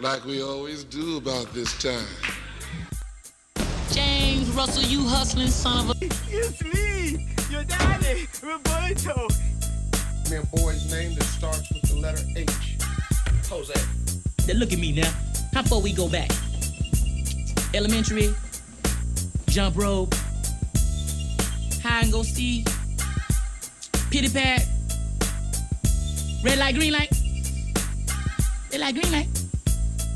like we always do about this time. James Russell, you hustling son of a. It's me, your daddy, Roberto. Man, boy's name that starts with the letter H. Jose. Now look at me now. How far we go back? Elementary, jump rope, hide and go see, pity pat, red light, green light, red light, green light.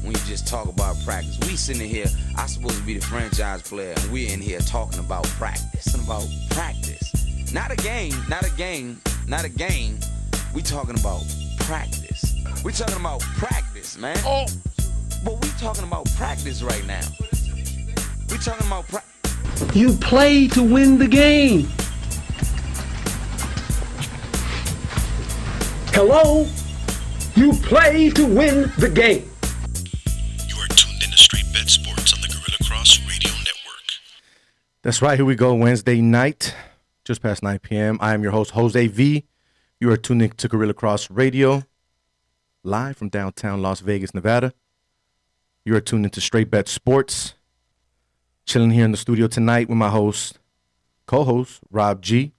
When you just talk about practice. We sitting here, I supposed to be the franchise player, and we're in here talking about practice. Something about practice. Not a game, not a game, not a game. We talking about practice. We talking about practice, man. Oh. But we talking about practice right now. We talking about practice. You play to win the game. Hello? You play to win the game. That's right. Here we go. Wednesday night, just past 9 p.m. I am your host, Jose V. You are tuning in to Guerilla Cross Radio, live from downtown Las Vegas, Nevada. You are tuned into Straight Bet Sports. Chilling here in the studio tonight with my host, co-host Rob G.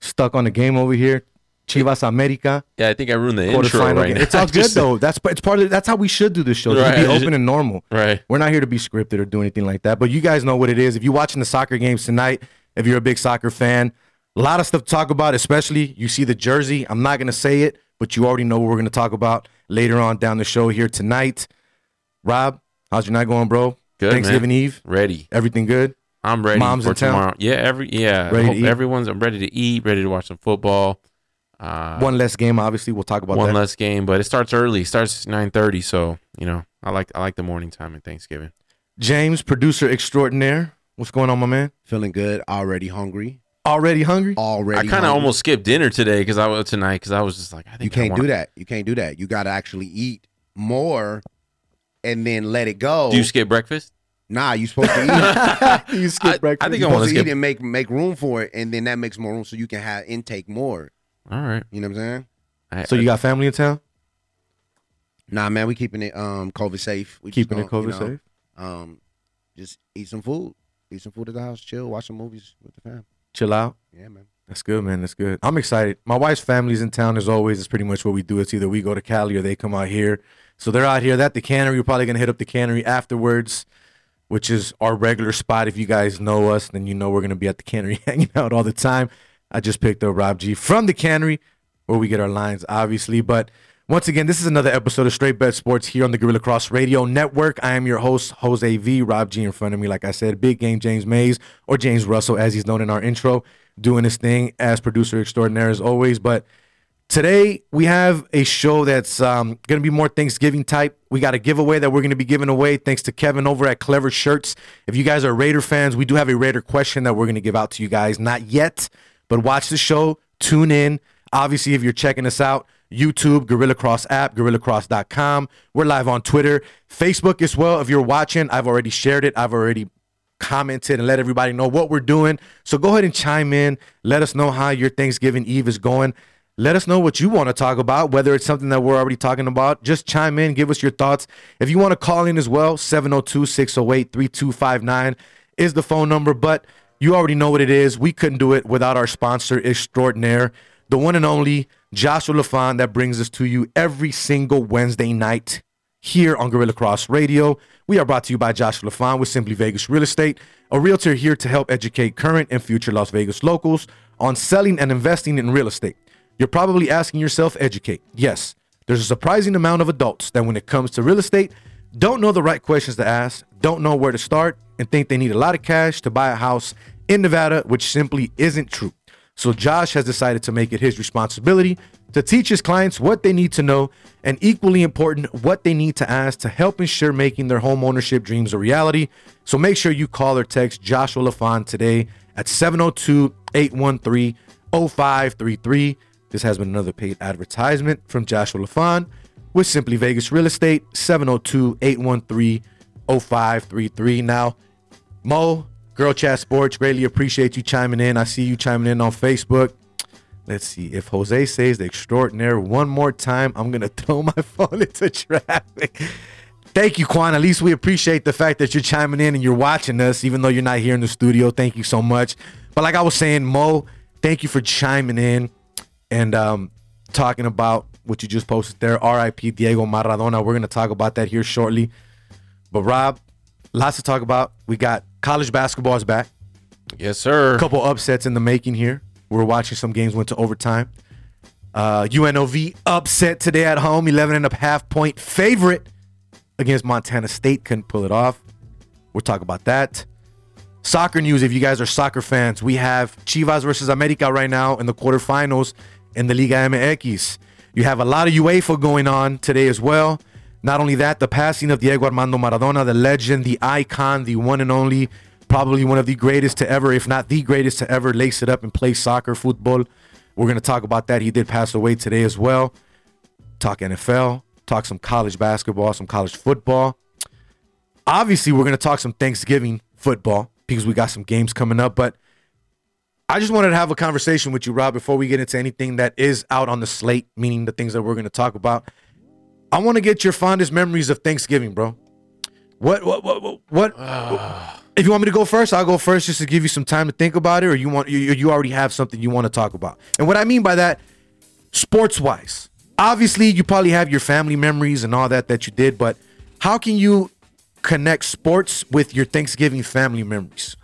Stuck on the game over here. Chivas America. Yeah, I think I ruined the intro right game. now. It's all good though. That's it's part of that's how we should do this show. Right. be open and normal. Right. We're not here to be scripted or do anything like that. But you guys know what it is. If you're watching the soccer games tonight, if you're a big soccer fan, a lot of stuff to talk about, especially you see the jersey. I'm not gonna say it, but you already know what we're gonna talk about later on down the show here tonight. Rob, how's your night going, bro? Good, Thanksgiving man. Eve. Ready. Everything good? I'm ready Mom's for in town? tomorrow. Yeah, every yeah. Ready? Everyone's I'm ready to eat, ready to watch some football. Uh, One less game, obviously. We'll talk about one that. less game, but it starts early. It starts nine thirty, so you know I like I like the morning time in Thanksgiving. James, producer extraordinaire. What's going on, my man? Feeling good. Already hungry. Already hungry? Already. I kind of almost skipped dinner today because I was tonight because I was just like I You think I can't wanna- do that. You can't do that. You got to actually eat more, and then let it go. Do you skip breakfast? Nah, you supposed to eat. you skip I- breakfast. I think you I want to to eat and make make room for it, and then that makes more room so you can have intake more. All right. You know what I'm saying? I- so you got family in town? Nah, man, we keeping it um COVID safe. We just Keeping it gonna, you COVID know, safe? Um, just eat some food. Eat some food at the house. Chill. Watch some movies with the fam. Chill out. Yeah, man. That's good, man. That's good. I'm excited. My wife's family's in town as always. It's pretty much what we do. It's either we go to Cali or they come out here. So they're out here. They're at the cannery. We're probably gonna hit up the cannery afterwards, which is our regular spot. If you guys know us, then you know we're gonna be at the cannery hanging out all the time. I just picked up Rob G from the cannery, where we get our lines, obviously. But once again, this is another episode of Straight Bet Sports here on the Guerilla Cross Radio Network. I am your host, Jose V. Rob G in front of me, like I said, big game James Mays or James Russell, as he's known in our intro, doing his thing as producer extraordinaire as always. But today we have a show that's um, going to be more Thanksgiving type. We got a giveaway that we're going to be giving away thanks to Kevin over at Klever Shirtz. If you guys are Raider fans, we do have a Raider question that we're going to give out to you guys. Not yet, but watch the show, tune in. Obviously, if you're checking us out, YouTube, Guerilla Cross app, gorillacross.com. We're live on Twitter, Facebook as well. If you're watching, I've already shared it. I've already commented and let everybody know what we're doing. So go ahead and chime in. Let us know how your Thanksgiving Eve is going. Let us know what you want to talk about, whether it's something that we're already talking about. Just chime in, give us your thoughts. If you want to call in as well, 702 608 3259 is the phone number. But you already know what it is. We couldn't do it without our sponsor extraordinaire, the one and only Joshua Lafond, that brings us to you every single Wednesday night here on Guerilla Cross Radio. We are brought to you by Joshua Lafond with Simply Vegas Real Estate, a realtor here to help educate current and future Las Vegas locals on selling and investing in real estate. You're probably asking yourself, educate. Yes, there's a surprising amount of adults that when it comes to real estate, don't know the right questions to ask, don't know where to start, and think they need a lot of cash to buy a house in Nevada, which simply isn't true. So Josh has decided to make it his responsibility to teach his clients what they need to know and equally important, what they need to ask to help ensure making their home ownership dreams a reality. So make sure you call or text Joshua Lafond today at 702-813-0533. This has been another paid advertisement from Joshua Lafond with Simply Vegas Real Estate, 702-813-0533. Now, Mo, Girl Chat Sports, greatly appreciate you chiming in. I see you chiming in on Facebook. Let's see. If Jose says the extraordinaire one more time, I'm gonna throw my phone into traffic. Thank you, Quan. At least we appreciate the fact that you're chiming in and you're watching us, even though you're not here in the studio. Thank you so much. But like I was saying, Mo, thank you for chiming in and um, talking about what you just posted there. R.I.P. Diego Maradona. We're gonna talk about that here shortly. But Rob, lots to talk about. We got college basketball is back. Yes, sir. A couple upsets in the making here. We're watching some games went to overtime. Uh, UNLV upset today at home, 11 and a half point favorite against Montana State. Couldn't pull it off. We'll talk about that. Soccer news, if you guys are soccer fans, we have Chivas versus America right now in the quarterfinals in the Liga MX. You have a lot of UEFA going on today as well. Not only that, the passing of Diego Armando Maradona, the legend, the icon, the one and only, probably one of the greatest to ever, if not the greatest to ever, lace it up and play soccer, football. We're going to talk about that. He did pass away today as well. Talk NFL, talk some college basketball, some college football. Obviously, we're going to talk some Thanksgiving football because we got some games coming up. But I just wanted to have a conversation with you, Rob, before we get into anything that is out on the slate, meaning the things that we're going to talk about. I want to get your fondest memories of Thanksgiving, bro. What, what, what, what, what ah. if you want me to go first, I'll go first just to give you some time to think about it, or you want you, you already have something you want to talk about. And what I mean by that, sports wise, obviously you probably have your family memories and all that that you did, but how can you connect sports with your Thanksgiving family memories?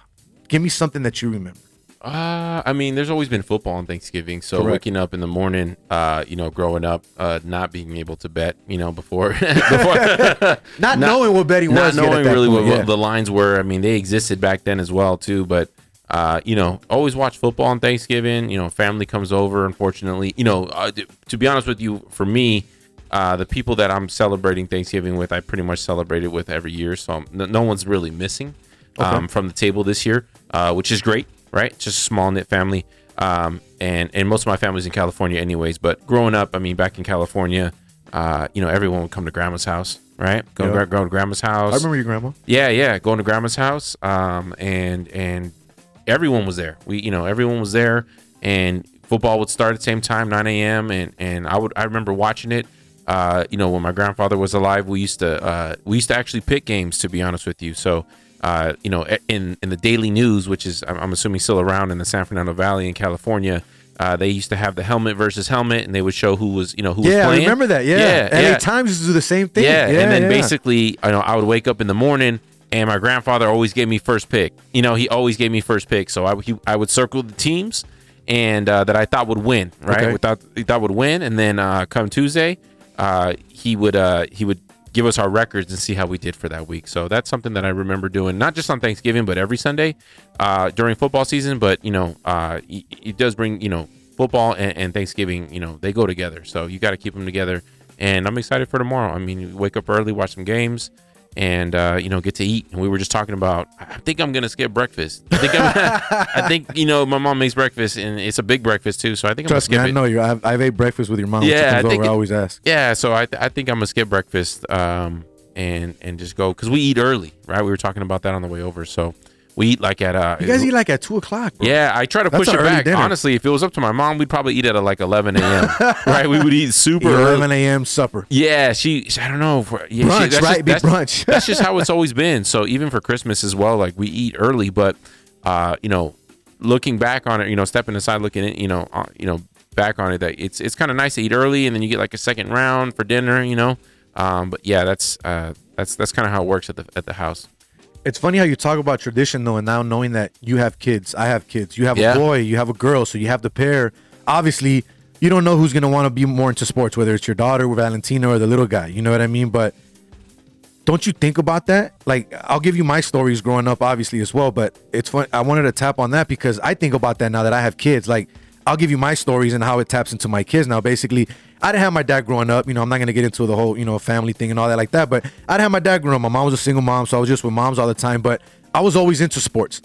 Give me something that you remember. Uh, I mean, there's always been football on Thanksgiving. So Correct. waking up in the morning, uh, you know, growing up, uh, not being able to bet, you know, before, before Not, knowing what betting was, at knowing really point, what, yeah. what the lines were. I mean, they existed back then as well too. But uh, you know, always watch football on Thanksgiving. You know, family comes over. Unfortunately, you know, uh, to be honest with you, for me, uh, the people that I'm celebrating Thanksgiving with, I pretty much celebrate it with every year. So I'm, no, no one's really missing um, from the table this year, uh, which is great, right? Just a small knit family. Um, and and most of my family's in California, anyways. But growing up, I mean, back in California, uh, you know, everyone would come to grandma's house, right? Go, gra- go to grandma's house. I remember your grandma. Yeah, yeah, going to grandma's house. Um, and and everyone was there. We, you know, everyone was there, and football would start at the same time, 9 a.m. And and I would I remember watching it. Uh, you know, when my grandfather was alive, we used to uh, we used to actually pick games. To be honest with you, so. Uh, you know, in in the daily news, which is I'm, assuming still around in the San Fernando Valley in California, uh, they used to have the helmet versus helmet, and they would show who was, you know, who was Yeah, I playing. remember that. Yeah, yeah, yeah. Times do the same thing. Yeah, Yeah, and then yeah. basically, I know I would wake up in the morning, and my grandfather always gave me first pick. You know, he always gave me first pick, so I he, I would circle the teams and uh, that I thought would win, right? Okay. Without he thought would win, and then uh, come Tuesday, uh, he would uh, he would give us our records and see how we did for that week. So that's something that I remember doing, not just on Thanksgiving, but every Sunday uh, during football season. But you know, uh, it, it does bring you know football and, and Thanksgiving. You know, they go together, so you got to keep them together. And I'm excited for tomorrow. I mean, wake up early, watch some games, and uh, you know, get to eat. And we were just talking about. I think I'm gonna skip breakfast. I think I'm, I think you know my mom makes breakfast, and it's a big breakfast too. So I think I'm Trust me, gonna I skip it. know you. I've, I've ate breakfast with your mom. Yeah, I think over, I always ask. Yeah, so I, th- I think I'm gonna skip breakfast um, and and just go because we eat early, right? We were talking about that on the way over. So we eat like at uh, You guys eat like at two o'clock. Bro. yeah, I try to That's push it back. dinner. Honestly, if it was up to my mom, we'd probably eat at uh, like 11 a.m. right? We would eat super early. 11 a.m. supper. Yeah, she. I don't know. Yeah, Brunch, she, that's right? Just, Be that's, brunch. that's just how it's always been. So even for Christmas as well, like we eat early, but uh, you know, looking back on it, you know, stepping aside, looking at, you know, uh, you know, back on it, that it's it's kind of nice to eat early, and then you get like a second round for dinner, you know. Um, but yeah, that's uh, that's that's kind of how it works at the at the house. It's funny how you talk about tradition though, and now knowing that you have kids, I have kids. You have Yeah. a boy, you have a girl, so you have the pair. Obviously, you don't know who's gonna want to be more into sports, whether it's your daughter, with Valentina, or the little guy. You know what I mean? But don't you think about that? Like, I'll give you my stories growing up, obviously as well. But it's fun. I wanted to tap on that because I think about that now that I have kids. Like, I'll give you my stories and how it taps into my kids now. Basically, I didn't have my dad growing up. You know, I'm not gonna get into the whole you know family thing and all that like that. But I didn't have my dad growing up. My mom was a single mom, so I was just with moms all the time. But I was always into sports.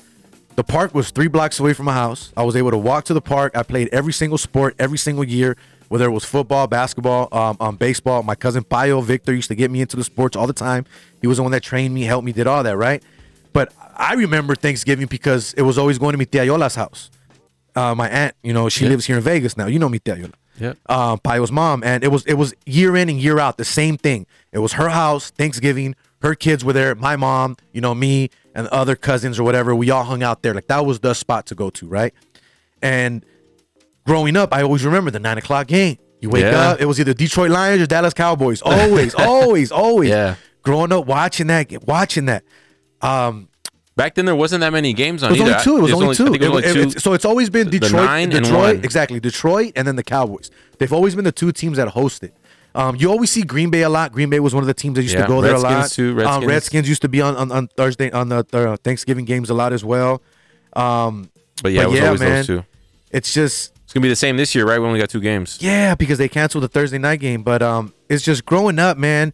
The park was three blocks away from my house. I was able to walk to the park. I played every single sport every single year, whether it was football, basketball, um, um, baseball. My cousin Payo Victor used to get me into the sports all the time. He was the one that trained me, helped me, did all that, right? But I remember Thanksgiving because it was always going to mi tia Yola's house. Uh, my aunt, you know, she lives here in Vegas now. You know mi tia Yola. Yep. um, Payo's mom, and it was it was year in and year out the same thing. It was her house, Thanksgiving. Her kids were there. My mom, you know, me and other cousins or whatever. We all hung out there. Like that was the spot to go to, right? And growing up, I always remember the nine o'clock game. You wake Yeah. up, it was either Detroit Lions or Dallas Cowboys. Always, always, always. Yeah. Growing up, watching that, watching that. Um, Back then, there wasn't that many games on it was either. only two. It was only I two. it was It- only it- two. so it's always been Detroit, and Detroit, exactly. Detroit, and then the Cowboys. They've always been the two teams that host it. Um, you always see Green Bay a lot. Green Bay was one of the teams that used Yeah, to go there a lot. too, Um, Redskins. Redskins used to be on, on, on Thursday on the uh, Thanksgiving games a lot as well. Um, But yeah, it was always those two. It's just It's gonna be the same this year, right? We only got two games. yeah, because they canceled the Thursday night game. But um, it's just growing up, man.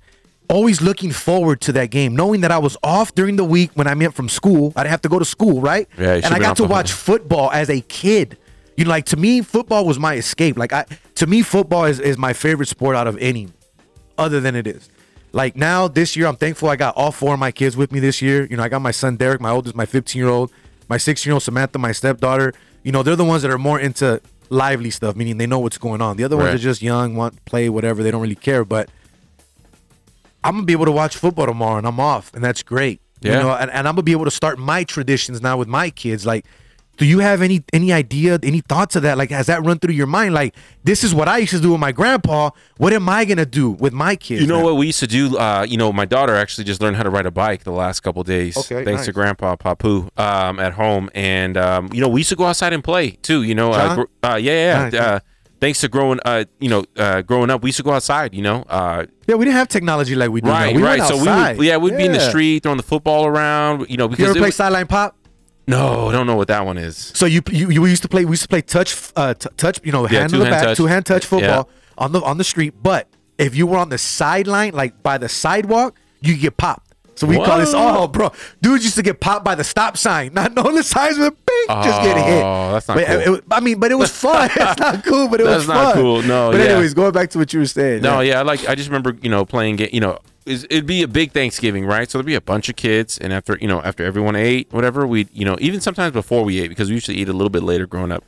Always looking forward to that game, knowing that I was off during the week when I meant from school. I didn't have to go to school, right? Yeah, and I got to watch football as a kid. You know, like to me, football was my escape. Like I, to me, football is, is my favorite sport out of any, other than it is. Like now, this year, I'm thankful I got all four of my kids with me this year. You know, I got my son Derek, my oldest, my 15 year old, my 16 year old Samantha, my stepdaughter. You know, they're the ones that are more into lively stuff, meaning they know what's going on. The other ones are just young, want to play, whatever. They don't really care. But I'm gonna be able to watch football tomorrow, and I'm off, and that's great. Yeah. You know, and, and I'm gonna be able to start my traditions now with my kids. Like, do you have any any idea, any thoughts of that? Like, has that run through your mind? Like, this is what I used to do with my grandpa. What am I gonna do with my kids? You know now? what we used to do? Uh, you know, my daughter actually just learned how to ride a bike the last couple days, Okay, thanks nice. to Grandpa Papu um, at home. And um, you know, we used to go outside and play too. You know, uh, uh, yeah, yeah. Nice, yeah. Thanks to growing, uh, you know, uh, growing up, we used to go outside. You know, uh, Yeah, we didn't have technology like we do right, now. We right. So we would, yeah, we'd be in the street throwing the football around. You know, You because ever play was- sideline pop? no, I don't know what that one is. So you you, you used to play we used to play touch uh t- touch you know Yeah, hand on the back touch. two hand touch Yeah. football on the on the street. But if you were on the sideline like by the sidewalk, you get popped. So we call this oh bro, dudes used to get popped by the stop sign, not knowing the signs with bing, just getting hit. Oh, that's not But cool. it- I mean, but it was fun. it's not cool, but it That's was not cool. No, But yeah. anyways, going back to what you were saying. No, yeah, I like. I just remember, you know, playing. ga- You know, is- it'd be a big Thanksgiving, right? So there'd be a bunch of kids, and after you know, after everyone ate, whatever, we, you know, even sometimes before we ate, because we usually eat a little bit later growing up.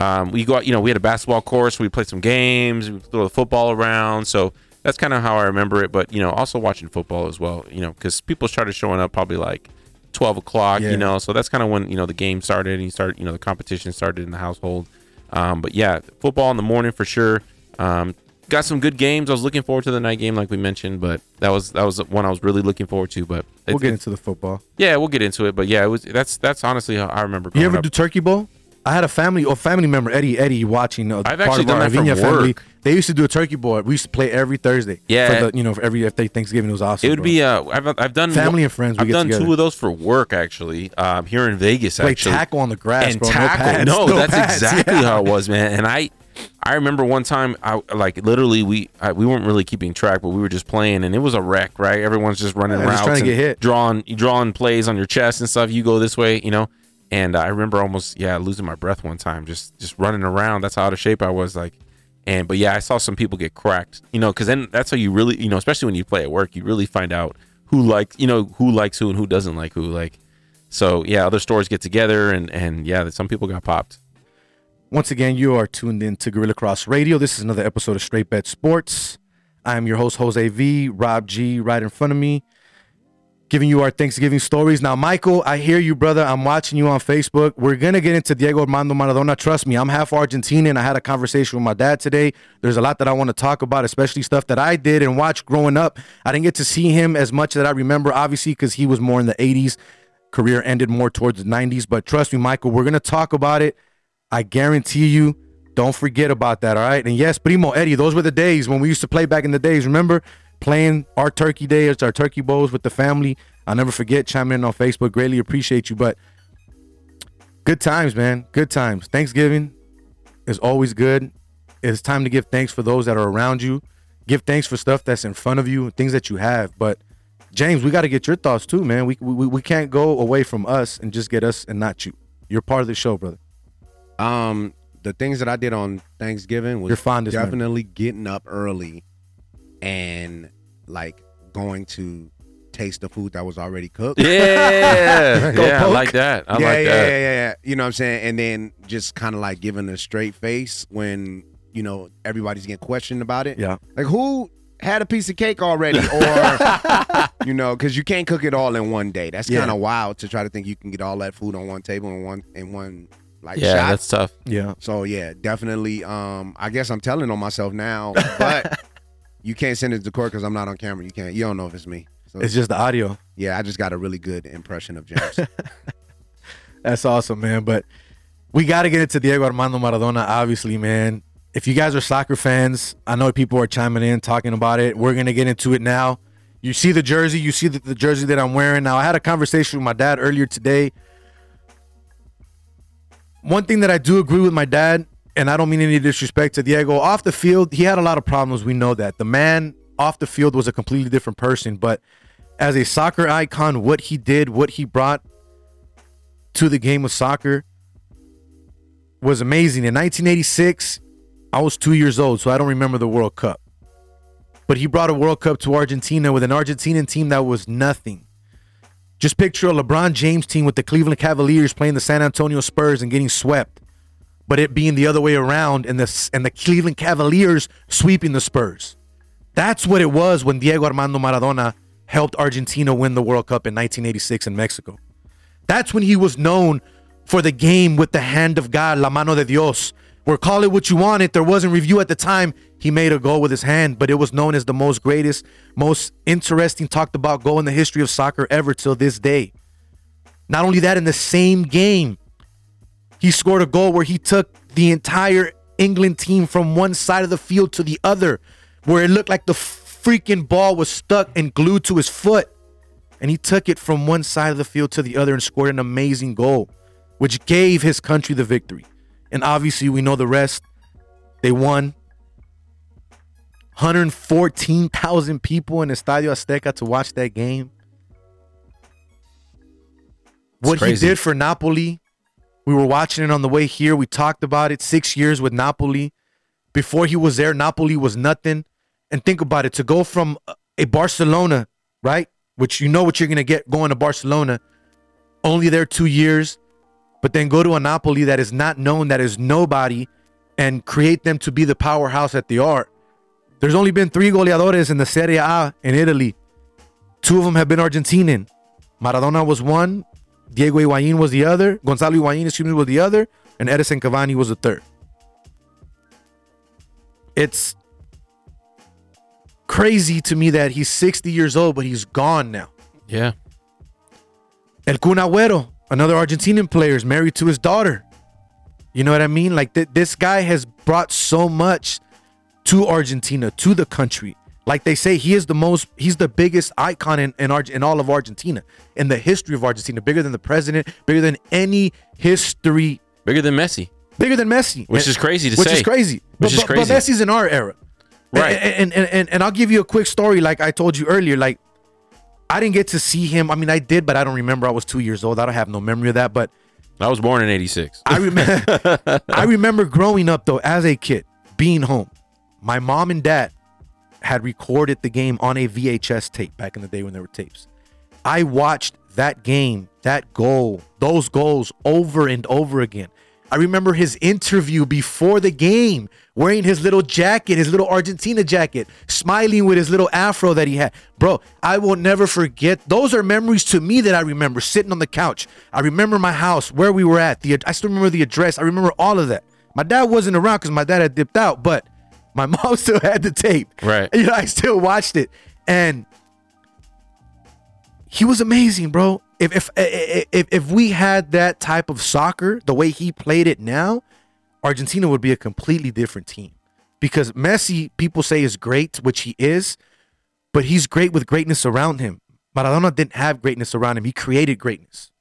Um, we go out, you know, we had a basketball course. We played some games. We throw the football around. So that's kind of how I remember it. But you know, also watching football as well. You know, because people started showing up probably like twelve o'clock. Yeah. You know, so that's kind of when you know the game started and you start, you know, the competition started in the household. Um, but yeah, football in the morning for sure. Um, got some good games. I was looking forward to the night game, like we mentioned, but that was that was one I was really looking forward to. But we'll get into the football. yeah, we'll get into it. But yeah, it was that's that's honestly how I remember. You ever up. do turkey bowl? I had a family or family member, Eddie. Eddie watching. Uh, I've part actually of our done that from Arvinia family. work. They used to do a turkey bowl. We used to play every Thursday. Yeah. for the, you know, for every if they Thanksgiving it was awesome. It would bro. be uh, I've I've done Family and friends, we I've get done together. two of those for work actually. Um, here in Vegas play actually. tackle on the grass, and bro. tackle. No, pads. No, No that's pads. exactly Yeah. how it was, man. And I, I remember one time, I like literally we I, we weren't really keeping track, but we were just playing, and it was a wreck, right? Everyone's just running Yeah, just trying to get hit. drawing drawing plays on your chest and stuff. You go this way, you know. And I remember almost yeah losing my breath one time, just just running around. That's how out of shape I was, like. And but yeah, I saw some people get cracked, you know, because then that's how you really, you know, especially when you play at work, you really find out who likes, you know, who likes who and who doesn't like who. Like, so yeah, other stores get together, and and yeah, some people got popped. Once again, you are tuned in to Guerilla Cross Radio. This is another episode of Straight Bet Sports. I am your host, Jose V. Rob G, right in front of me, giving you our Thanksgiving stories. Now, Michael, I hear you, brother. I'm watching you on Facebook. We're going to get into Diego Armando Maradona. Trust me, I'm half Argentinian. I had a conversation with my dad today. There's a lot that I want to talk about, especially stuff that I did and watched growing up. I didn't get to see him as much that I remember, obviously, because he was more in the 80s. Career ended more towards the 90s. But trust me, Michael, we're going to talk about it. I guarantee you, don't forget about that, all right? And yes, Primo, Eddie, those were the days when we used to play back in the days. Remember playing our turkey day, it's our turkey bowls with the family? I'll never forget chiming in on Facebook. Greatly appreciate you. But good times, man. Good times. Thanksgiving is always good. It's time to give thanks for those that are around you. Give thanks for stuff that's in front of you, things that you have. But James, we got to get your thoughts too, man. We, we we can't go away from us and just get us and not you. You're part of the show, brother. Um, the things that I did on Thanksgiving was Your fondest memory. definitely getting up early and like going to taste the food that was already cooked. Yeah, Go yeah, I like that. I yeah, like yeah, that. yeah, yeah, yeah. You know what I'm saying? And then just kind of like giving a straight face when you know everybody's getting questioned about it. Yeah. Like who had a piece of cake already, or you know, because you can't cook it all in one day. That's Yeah. kind of wild to try to think you can get all that food on one table in one in one like Yeah, shot. that's tough. Yeah. So yeah, definitely. Um, I guess I'm telling on myself now, but you can't send it to court because I'm not on camera. You can't. You don't know if it's me. So It's just the audio. yeah, I just got a really good impression of James. That's awesome, man. But we got to get into Diego Armando Maradona, obviously, man. If you guys are soccer fans, I know people are chiming in, talking about it. We're going to get into it now. You see the jersey, you see the, the jersey that I'm wearing. Now, I had a conversation with my dad earlier today. One thing that I do agree with my dad, and I don't mean any disrespect to Diego, off the field, he had a lot of problems. We know that. The man off the field was a completely different person. But as a soccer icon, what he did, what he brought to the game of soccer was amazing. In 1986, I was two years old, so I don't remember the World Cup. But he brought a World Cup to Argentina with an Argentinian team that was nothing. Just picture a LeBron James team with the Cleveland Cavaliers playing the San Antonio Spurs and getting swept, but it being the other way around and the and the Cleveland Cavaliers sweeping the Spurs. That's what it was when Diego Armando Maradona helped Argentina win the World Cup in 1986 in Mexico. That's when he was known for the game with the hand of God, la mano de Dios. Or call it what you want it. There wasn't review at the time. He made a goal with his hand, but it was known as the most greatest, most interesting, talked about goal in the history of soccer ever till this day. Not only that, in the same game, he scored a goal where he took the entire England team from one side of the field to the other, where it looked like the freaking ball was stuck and glued to his foot and he took it from one side of the field to the other and scored an amazing goal, which gave his country the victory. And obviously, we know the rest. They won. 114,000 people in Estadio Azteca to watch that game. What he did for Napoli, we were watching it on the way here. We talked about it. Six years with Napoli. Before he was there, Napoli was nothing. And think about it to go from a Barcelona, right? Which you know what you're going to get going to Barcelona, only there two years, but then go to a Napoli that is not known, that is nobody, and create them to be the powerhouse that they are. There's only been three goleadores in the Serie A in Italy. Two of them have been Argentinian. Maradona was one, Diego Higuaín was the other, Gonzalo Higuaín, excuse me, was the other, and Edinson Cavani was the third. It's crazy to me that he's 60 years old, but he's gone now. Yeah. El Kun Agüero, another Argentinian player, is married to his daughter. You know what I mean? Like th- this guy has brought so much to Argentina, to the country. Like they say, he is the most, he's the biggest icon in in, Arge- in all of Argentina, in the history of Argentina, bigger than the president, bigger than any history, Bigger than Messi. bigger than Messi, Which And- is crazy to which say. is crazy, Which but, is crazy. But Messi's in our era, Right. And and, and and and I'll give you a quick story, like I told you earlier. Like I didn't get to see him. I mean, I did, but I don't remember. I was two years old. I don't have no memory of that. But I was born in 86. I remember I remember growing up though as a kid, being home. My mom and dad had recorded the game on a VHS tape back in the day when there were tapes. I watched that game, that goal, those goals over and over again. I remember his interview before the game, wearing his little jacket, his little Argentina jacket, smiling with his little afro that he had. Bro, I will never forget. Those are memories to me that I remember sitting on the couch. I remember my house, where we were at. The I still remember the address. I remember all of that. My dad wasn't around because my dad had dipped out, but my mom still had the tape. Right. You know, I still watched it. And he was amazing, bro. If if eh, eh, eh, if if we had that type of soccer, the way he played it now, Argentina would be a completely different team. Because Messi, people say is great, which he is, but he's great with greatness around him. Maradona didn't have greatness around him. He created greatness.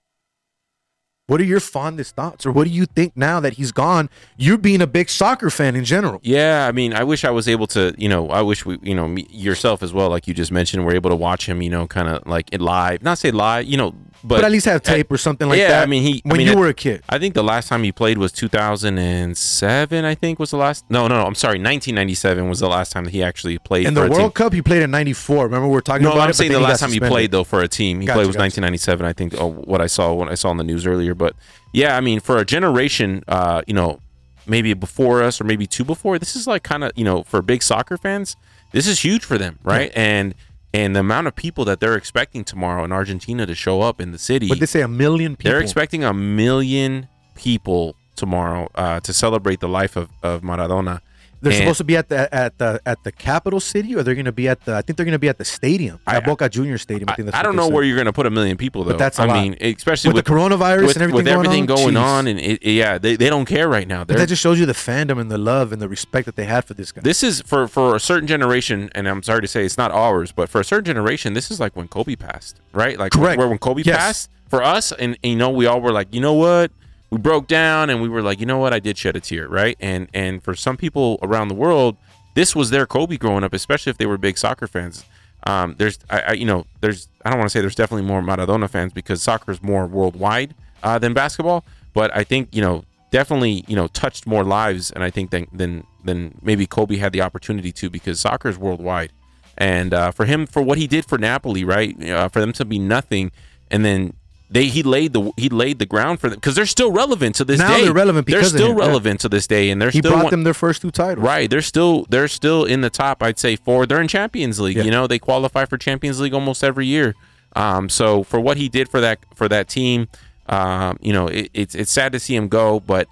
What are your fondest thoughts, or what do you think now that he's gone? You're being a big soccer fan in general. Yeah, I mean, I wish I was able to, you know, I wish we, you know, me, yourself as well, like you just mentioned, were able to watch him, you know, kind of like live, not say live, you know, but, But, at least have tape or something like yeah, that. I mean, he I when mean, you I- were a kid. I think the last time he played was 2007. I think was the last. No, no, no. I'm sorry. 1997 was the last time that he actually played. In the World team. Cup, he played in '94. Remember we were talking No, about I'm it. saying the last time he played though for a team, he Gotcha, played was gotcha. 1997. I think. Oh, what I saw when I saw in the news earlier, but yeah, I mean, for a generation, uh, you know, maybe before us or maybe two before. This is like kind of you know for big soccer fans, this is huge for them, right? And and the amount of people that they're expecting tomorrow in Argentina to show up in the city. But they say a million people. They're expecting a million people tomorrow uh, to celebrate the life of, of Maradona. They're And- supposed to be at the at the at the capital city, or they're going to be at the. I think they're going to be at the stadium, at Boca Junior Stadium. I, think I don't know said. where you're going to put a million people though. But that's a I lot. mean, especially With the coronavirus with, and everything with going on? going on, and it, yeah, they, they don't care right now. But that just shows you the fandom and the love and the respect that they had for this guy. this is for for a certain generation, and I'm sorry to say it's not ours, but for a certain generation, this is like when Kobe passed, right? Like Correct. where when Kobe Yes. passed for us, and, and you know we all were like, you know what, we broke down, and we were like, you know what, I did shed a tear, right? And and for some people around the world, this was their Kobe growing up, especially if they were big soccer fans. Um, there's, I, I, you know, there's, I don't want to say there's definitely more Maradona fans because soccer is more worldwide uh, than basketball, but I think you know definitely you know touched more lives, and I think than than than maybe Kobe had the opportunity to because soccer is worldwide, and uh, for him for what he did for Napoli, right, uh, for them to be nothing, and then. They he laid the he laid the ground for them because they're still relevant to this day. Now day. they're relevant because They're still him, yeah. relevant to this day, and they're he still brought one- them their first two titles. Right, they're still they're still in the top. I'd say four. They're in Champions League. Yeah. You know, they qualify for Champions League almost every year. Um, so for what he did for that for that team, um, you know, it, it's it's sad to see him go. But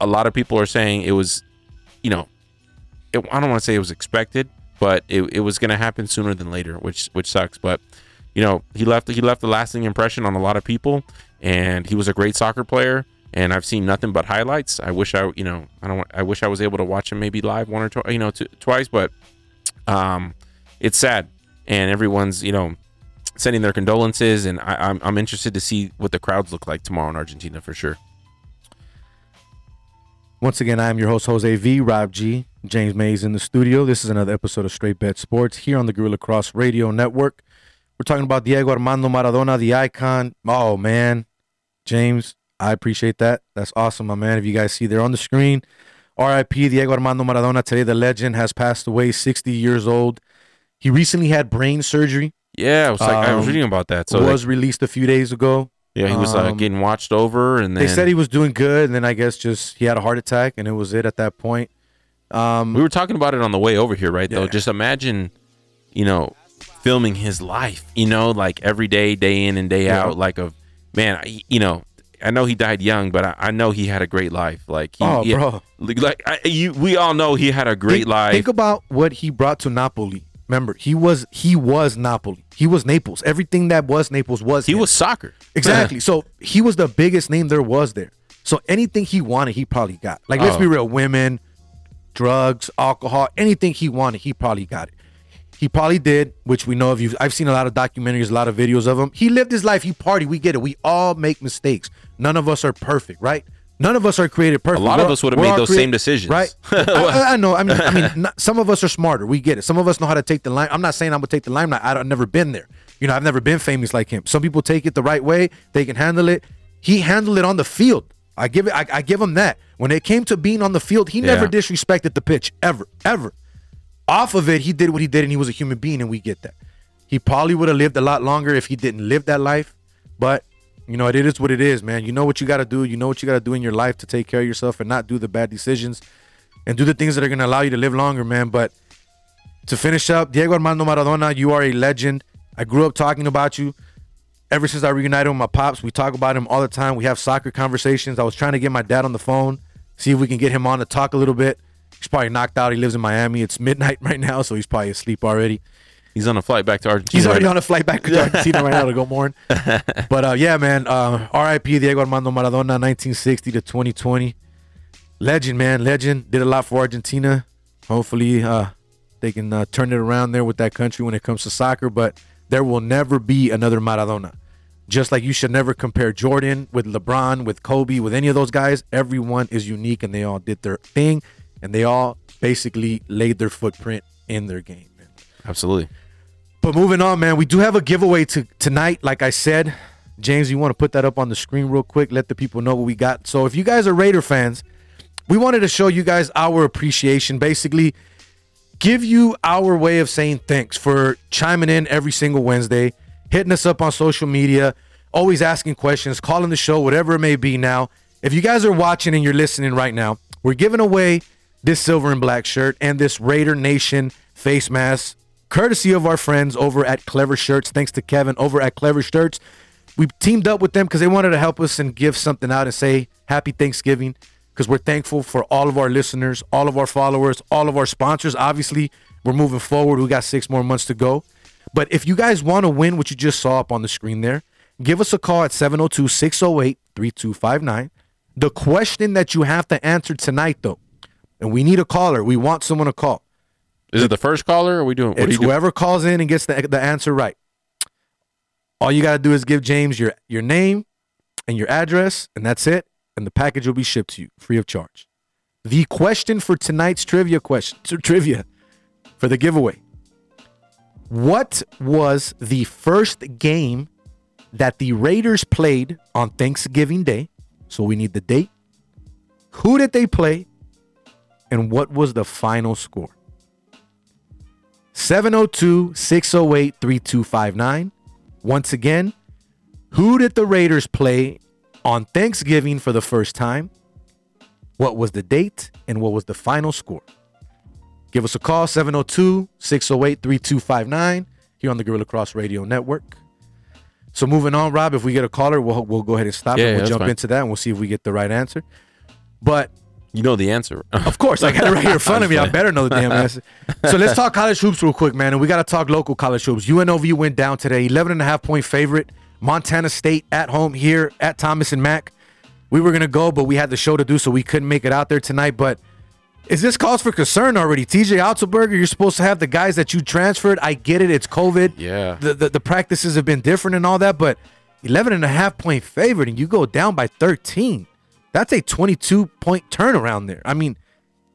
a lot of people are saying it was, you know, it, I don't want to say it was expected, but it, it was going to happen sooner than later, which which sucks. But you know, he left he left a lasting impression on a lot of people, and he was a great soccer player. And I've seen nothing but highlights. I wish I, you know, I don't. I wish I was able to watch him maybe live one or two, you know, t- twice. But um, it's sad, and everyone's, you know, sending their condolences. And I, I'm I'm interested to see what the crowds look like tomorrow in Argentina for sure. Once again, I am your host, Jose V. Rob G. James Mays in the studio. This is another episode of Straight Bet Sports here on the Guerilla Cross Radio Network. We're talking about Diego Armando Maradona, the icon. Oh, man. James, I appreciate that. That's awesome, my man. If you guys see there on the screen, RIP Diego Armando Maradona. Today, the legend has passed away, 60 years old. He recently had brain surgery. Yeah, I was like, I was Um, reading about that. So it was they- released a few days ago. yeah, he was uh, Um, getting watched over, and then They said he was doing good, and then I guess just he had a heart attack, and it was it at that point. Um, we were talking about it on the way over here, right? Though, Yeah. just imagine, you know, filming his life. You know, like every day, day in and day Yeah. out. Like of man, I, you know, I know he died young, but I, I know he had a great life. Like, he, Oh, he- bro. like I, you, we all know he had a great think, life. Think about what he brought to Napoli. Remember, he was he was Napoli. He was Naples. Everything that was Naples was he him. was soccer. exactly. so he was the biggest name there was there. So anything he wanted, he probably got. Like let's Oh. be real, women, drugs, alcohol, anything he wanted, he probably got it. He probably did, which we know of you. I've seen a lot of documentaries, a lot of videos of him. He lived his life. He partied. We get it. We all make mistakes. None of us are perfect, right? None of us are created perfect. A lot of We're- us would have made those same decisions. right? I, I- know. I mean, I mean, not, some of us are smarter. We get it. Some of us know how to take the line. I'm not saying I'm gonna take the limelight. I- I've never been there. You know, I've never been famous like him. Some people take it the right way. They can handle it. He handled it on the field. I give it. I, I give him that. When it came to being on the field, he never disrespected the pitch ever, ever. Off of it, he did what he did, and he was a human being, and we get that. He probably would have lived a lot longer if he didn't live that life. But you know, it is what it is, man. You know what you got to do. You know what you got to do in your life to take care of yourself and not do the bad decisions and do the things that are going to allow you to live longer, man. But to finish up, Diego Armando Maradona, you are a legend. I grew up talking about you. Ever since I reunited with my pops, we talk about him all the time. We have soccer conversations. I was trying to get my dad on the phone, see if we can get him on to talk a little bit. He's probably knocked out. He lives in Miami. It's midnight right now, so he's probably asleep already. He's on a flight back to Argentina. He's already right on a flight back to Argentina right now to go mourn. But uh, yeah, man. Uh, R.I.P. Diego Armando Maradona, 1960 to 2020. Legend, man. Legend. Did a lot for Argentina. Hopefully, uh, they can uh, turn it around there with that country when it comes to soccer. But there will never be another Maradona. Just like you should never compare Jordan with LeBron, with Kobe, with any of those guys. Everyone is unique and they all did their thing and they all basically laid their footprint in their game. Man. Absolutely. But moving on, man, we do have a giveaway to tonight. Like I said, James, you want to put that up on the screen real quick? Let the people know what we got. So if you guys are Raider fans, we wanted to show you guys our appreciation. Basically, give you our way of saying thanks for chiming in every single Wednesday, hitting us up on social media, always asking questions, calling the show, whatever it may be now. If you guys are watching and you're listening right now, we're giving away this silver and black shirt and this Raider Nation face mask, courtesy of our friends over at Klever Shirtz. Thanks to Kevin over at Klever Shirtz. We teamed up with them because they wanted to help us and give something out and say Happy Thanksgiving because we're thankful for all of our listeners, all of our followers, all of our sponsors. Obviously, we're moving forward. We got six more months to go. But if you guys want to win what you just saw up on the screen there, give us a call at 702 608 3259. The question that you have to answer tonight, though, and we need a caller, we want someone to call. Is it the first caller? Or are we doing? What It's doing? whoever calls in and gets the, the answer right. All you got to do is give James your, your name and your address, and that's it. And the package will be shipped to you free of charge. The question for tonight's trivia question, trivia for the giveaway. What was the first game that the Raiders played on Thanksgiving Day? So we need the date. Who did they play? And what was the final score? 702 608 3259. Once again, who did the Raiders play on Thanksgiving for the first time? What was the date and what was the final score? Give us a call 702 608 3259 here on the Guerilla Cross Radio Network. So moving on, Rob, if we get a caller, we'll, we'll go ahead and stop Yeah, and we'll that's jump into that and we'll see if we get the right answer. But You know the answer. of course, I got it right here in front of me. I better know the damn answer. So let's talk college hoops real quick, man. And we got to talk local college hoops. UNLV went down today, 11 and a half point favorite. Montana State at home here at Thomas and Mack. We were going to go, but we had the show to do, so we couldn't make it out there tonight. But is this cause for concern already? TJ Otzelberger, you're supposed to have the guys that you transferred. I get it. It's COVID. Yeah. The, the, the practices have been different and all that, but 11 and a half point favorite and you go down by 13. That's a 22 point turnaround there. I mean,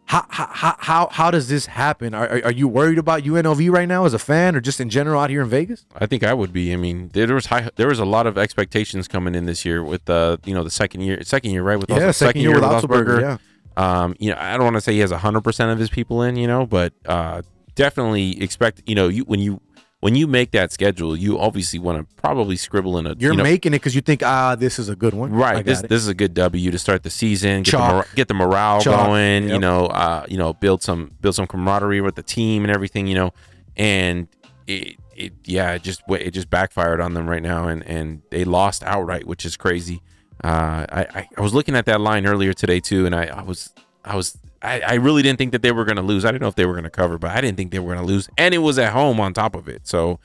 how how how, how does this happen? Are, are, you worried about UNLV right now as a fan or just in general out here in Vegas? I think I would be. I mean, there was high, there was a lot of expectations coming in this year with the you know the second year second year right with Yeah, Os- second year with Otzelberger, Otzelberger. Um, you know, I don't want to say he has hundred percent of his people in, you know, but uh, definitely expect you know you when you when you make that schedule, you obviously want to probably scribble in a You're you know, making it because you think, ah, this is a good one. Right. This it. this is a good W to start the season. Get the, mora- get the morale Chalk. going. You know, uh, you know, build some build some camaraderie with the team and everything. You know, and it it yeah, it just it just backfired on them right now, and and they lost outright, which is crazy. Uh, I, I I was looking at that line earlier today too, and I I was I was. I, I really didn't think that they were going to lose. I didn't know if they were going to cover, but I didn't think they were going to lose, and it was at home on top of it. So,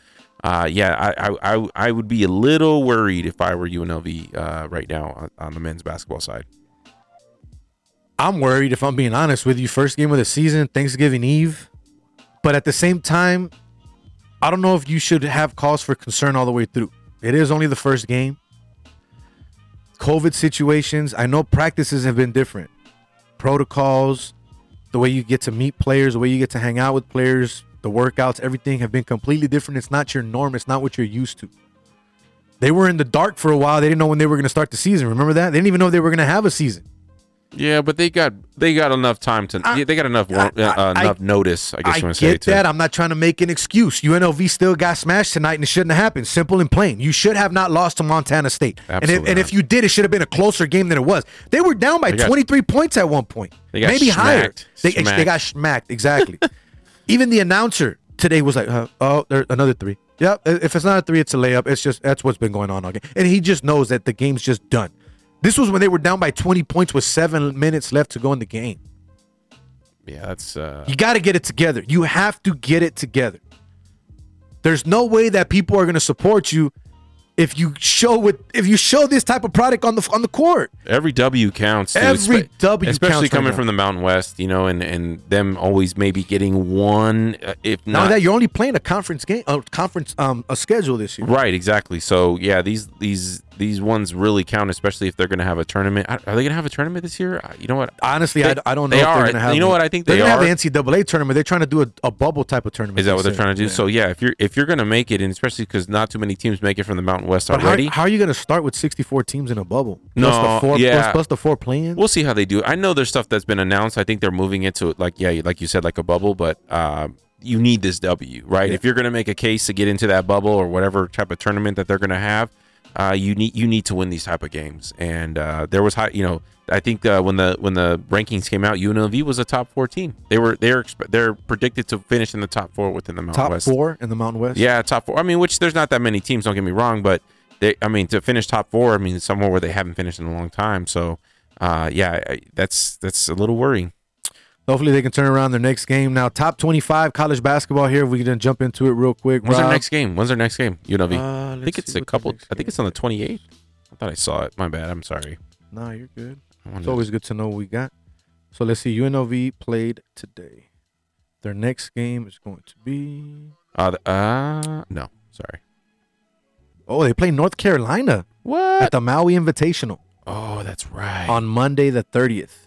uh, yeah, I, I, I, would be a little worried if I were UNLV uh, right now on, on the men's basketball side. I'm worried if I'm being honest with you. First game of the season, Thanksgiving Eve. But at the same time, I don't know if you should have cause for concern all the way through. It is only the first game. COVID situations, I know practices have been different. Protocols, the way you get to meet players, the way you get to hang out with players, the workouts, everything have been completely different. It's not your norm, it's not what you're used to. They were in the dark for a while. They didn't know when they were going to start the season. Remember that? They didn't even know they were going to have a season. Yeah, but they got they got enough time to I- they got enough I- uh, I- enough notice. I guess I you want to say get to that. I'm not trying to make an excuse. UNLV still got smashed tonight, and it shouldn't have happened. Simple and plain. You should have not lost to Montana State. and if, Absolutely and if you did, it should have been a closer game than it was. They were down by got- 23 points at one point, They got maybe higher. smacked. They, they Smacked. got smacked exactly. Even the announcer today was like, uh, "Oh, there another three. Yep. If it's not a three, it's a layup. It's just that's what's been going on all game, and he just knows that the game's just done. This was when they were down by 20 points with seven minutes left to go in the game. Yeah, that's uh, You got to get it together. You have to get it together. There's no way that people are going to support you if you show with if you show this type of product on the on the court. every W counts. Too, Every espe- W especially counts right coming now. from the Mountain West, you know, and and them always maybe getting one, uh, if Now not that you're only playing a conference game, a conference um a schedule this year. Right, exactly. So yeah, these these these ones really count, especially if they're going to have a tournament. Are are they going to have a tournament this year? You know what? Honestly, They- I, I don't know they if they're going to have. You know what? I think they're they gonna are. have the NCAA tournament. They're trying to do a, a bubble type of tournament. Is that what they they're trying to do? said. So yeah, if you're if you're going to make it, and especially because not too many teams make it from the Mountain West But already, how are you going to start with 64 teams in a bubble? No, plus the four, yeah. plus, plus the four play-ins. We'll see how they do. I know there's stuff that's been announced. I think they're moving it to like yeah, like you said, like a bubble. But uh, you need this W, right? Yeah. If you're going to make a case to get into that bubble or whatever type of tournament that they're going to have, uh, you need you need to win these type of games. And uh, there was high, you know, I think uh, when the when the rankings came out, UNLV was a top four team. They were they're they're predicted to finish in the top four within the Mountain West. Top four in the Mountain West. Yeah, top four. I mean, which there's not that many teams. Don't get me wrong, but they, I mean, to finish top four, I mean, somewhere where they haven't finished in a long time. So, uh, yeah, I, that's that's a little worrying. Hopefully they can turn around their next game. Now, top 25 college basketball here. If we can jump into it real quick. When's Rob. their next game? When's their next game? UNLV. Uh, I think it's a couple. I think it's on the 28th. I thought I saw it. My bad. I'm sorry. No, you're good. It's always good to know what we got. So let's see. UNLV played today. Their next game is going to be. Uh, the- uh, no, sorry. Oh, they play North Carolina What? at the Maui Invitational Oh, that's right. on Monday the 30th.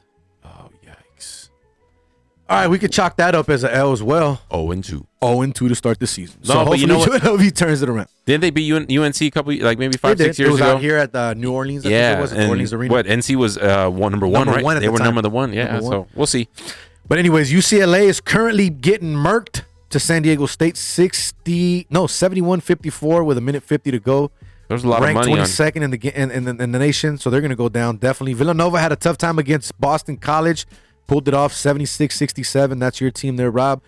All right, we could chalk that up as an L as well. Oh, and two. 0 and 2 to start the season. No, so but you hopefully know UNLV turns it around. Didn't they beat UN- UNC a couple, like maybe five, They six did. years it was ago? out here at the New Orleans. I think yeah, it was and New Orleans Arena. what NC was uh, one number one, Number right? one at they the were time. number one. Yeah, Number so one. we'll see. But anyways, UCLA is currently getting murked to San Diego State 60 no 71-54 with a minute 50 to go. There's a lot Ranked of money on. 22nd in the ga- in, in, the, in the nation, so they're going to go down definitely. Villanova had a tough time against Boston College, pulled it off 76-67. That's your team there, Rob.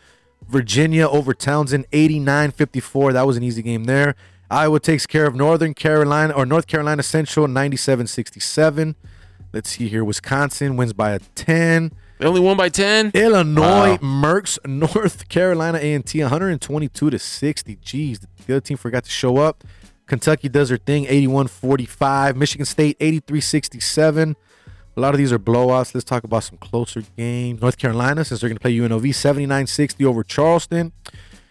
Virginia over Townsend 89-54. That was an easy game there. Iowa takes care of Northern Carolina or North Carolina Central 97-67. Let's see here. Wisconsin wins by a 10. They only won by ten. Illinois Wow. Mercs North Carolina A&T 122 to 60. Jeez, the other team forgot to show up. Kentucky does their thing 81-45. Michigan State 83-67. A lot of these are blowouts. Let's talk about some closer games. North Carolina, since they're going to play UNLV, 79-60 over Charleston.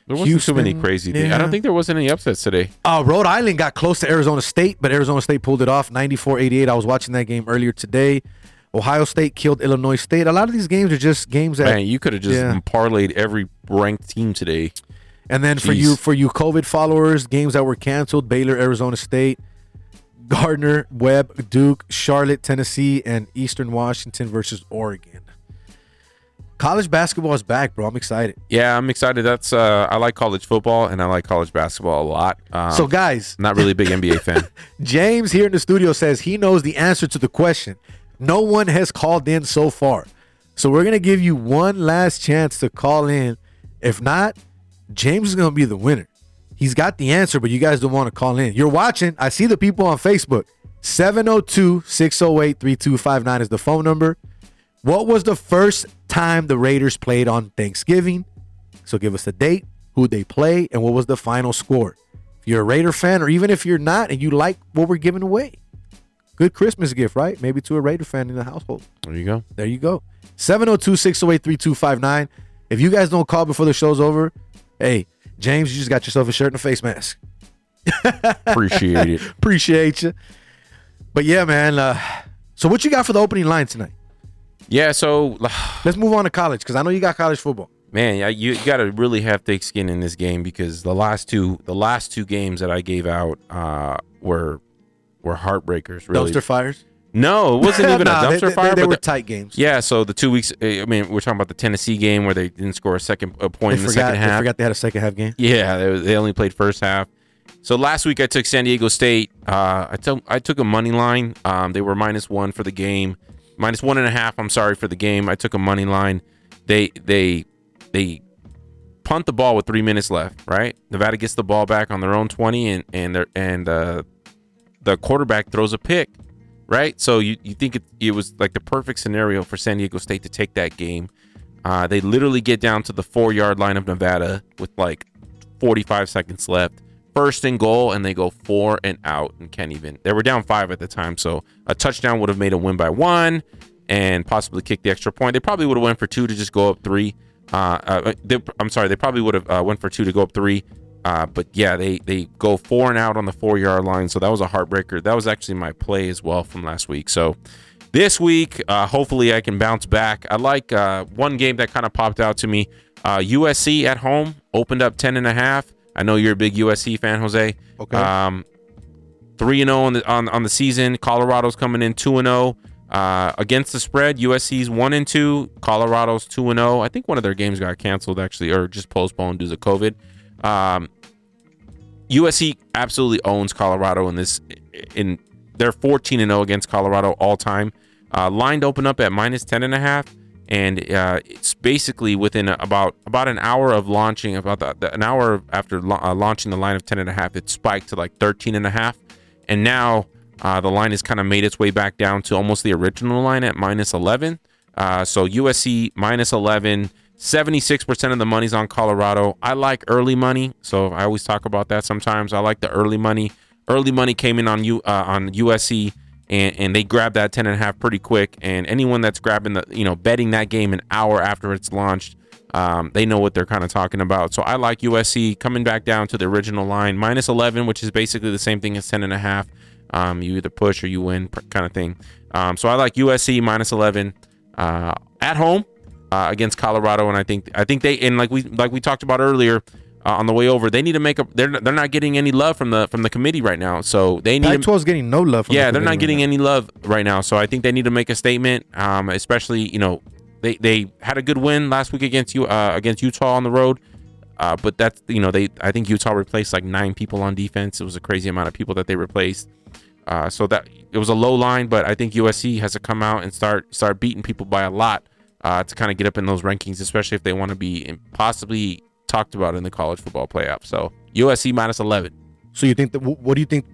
There wasn't too many Houston, crazy things. I don't think there wasn't any upsets today. Uh, Rhode Island got close to Arizona State, but Arizona State pulled it off 94-88. I was watching that game earlier today. Ohio State killed Illinois State. A lot of these games are just games that Man, you could have just Yeah. parlayed every ranked team today. And then for you for you COVID followers, games that were canceled: Baylor, Arizona State, Gardner, Webb, Duke, Charlotte, Tennessee, and Eastern Washington versus Oregon. College basketball is back, bro. I'm excited. Yeah, I'm excited. That's uh, I like college football and I like college basketball a lot. Um, so, guys, not really a big NBA fan. James here in the studio says he knows the answer to the question. No one has called in so far. So we're gonna give you one last chance to call in. If not, James is gonna be the winner. He's got the answer, but you guys don't want to call in. You're watching. I see the people on Facebook. 702-608-3259 is the phone number. What was the first time the Raiders played on Thanksgiving? So give us the date, who they play, and what was the final score. If you're a Raider fan, or even if you're not and you like what we're giving away, good Christmas gift, right? Maybe to a Raider fan in the household. There you go. There you go. 702 608 3259. If you guys don't call before the show's over, hey, James, you just got yourself a shirt and a face mask. Appreciate it. Appreciate you. But yeah, man. Uh, so what you got for the opening line tonight? Yeah, so Let's move on to college because I know you got college football. man, yeah, you, you got to really have thick skin in this game because the last two the last two games that I gave out uh, were were heartbreakers. Really, Dumpster fires. No, it wasn't even Nah, a dumpster they, fire. They, but were the- tight games. yeah, so the two weeks. I mean, we're talking about the Tennessee game where they didn't score a second a point They in the forgot, second they half. forgot they had a second half game. Yeah, they, they only played first half. So last week I took San Diego State. Uh, I took I took a money line. Um, they were minus one for the game, minus one and a half. I'm sorry for the game. I took a money line. They they they punt the ball with three minutes left. Right, Nevada gets the ball back on their own 20, and and and uh, the quarterback throws a pick. Right, so you you think it, it was like the perfect scenario for San Diego State to take that game. Uh, they literally get down to the four yard line of Nevada with like 45 seconds left. First and goal, and they go four and out and can't even. They were down five at the time, so a touchdown would have made a win by one and possibly kicked the extra point. They probably would have went for two to just go up three. Uh, uh, they, I'm sorry, they probably would have uh, went for two to go up three. Uh, but yeah, they they go four and out on the four yard line, so that was a heartbreaker. That was actually my play as well from last week. So this week, uh, hopefully, I can bounce back. I like uh, one game that kind of popped out to me. Uh, USC at home opened up 10 and a half. I know you're a big USC fan, Jose. Okay. Um, three and zero on the on, on the season. Colorado's coming in two and zero uh, against the spread. USC's one and two. Colorado's two and zero. I think one of their games got canceled actually, or just postponed due to COVID. Um, USC absolutely owns Colorado in this. In they're 14 and 0 against Colorado all time. Uh, line to open up at minus 10 and a half, and uh, it's basically within about about an hour of launching, about the, the- an hour after la- uh, launching the line of 10 and a half, it spiked to like 13 and a half, and now uh, the line has kind of made its way back down to almost the original line at minus 11. Uh, so USC minus 11. 76% of the money's on Colorado. I like early money, so I always talk about that sometimes. I like the early money. Early money came in on you uh, on USC and, and they grabbed that 10 and a half pretty quick and anyone that's grabbing the you know betting that game an hour after it's launched um, they know what they're kind of talking about so i like usc coming back down to the original line minus 11 which is basically the same thing as 10 and a half um, you either push or you win kind of thing um, so i like usc minus 11 uh, at home uh, against colorado and i think i think they and like we like we talked about earlier uh, on the way over they need to make a they're, they're not getting any love from the from the committee right now so they need to Pac-12 is getting no love. From yeah, the they're not getting right any love right now. So I think they need to make a statement. Um, especially you know they they had a good win last week against you uh, against Utah on the road. Uh, but that's you know they I think Utah replaced like nine people on defense. It was a crazy amount of people that they replaced. Uh, so that it was a low line, but I think USC has to come out and start start beating people by a lot uh, to kind of get up in those rankings, especially if they want to be possibly talked about in the college football playoff. So USC minus eleven. So you think that? What do you think?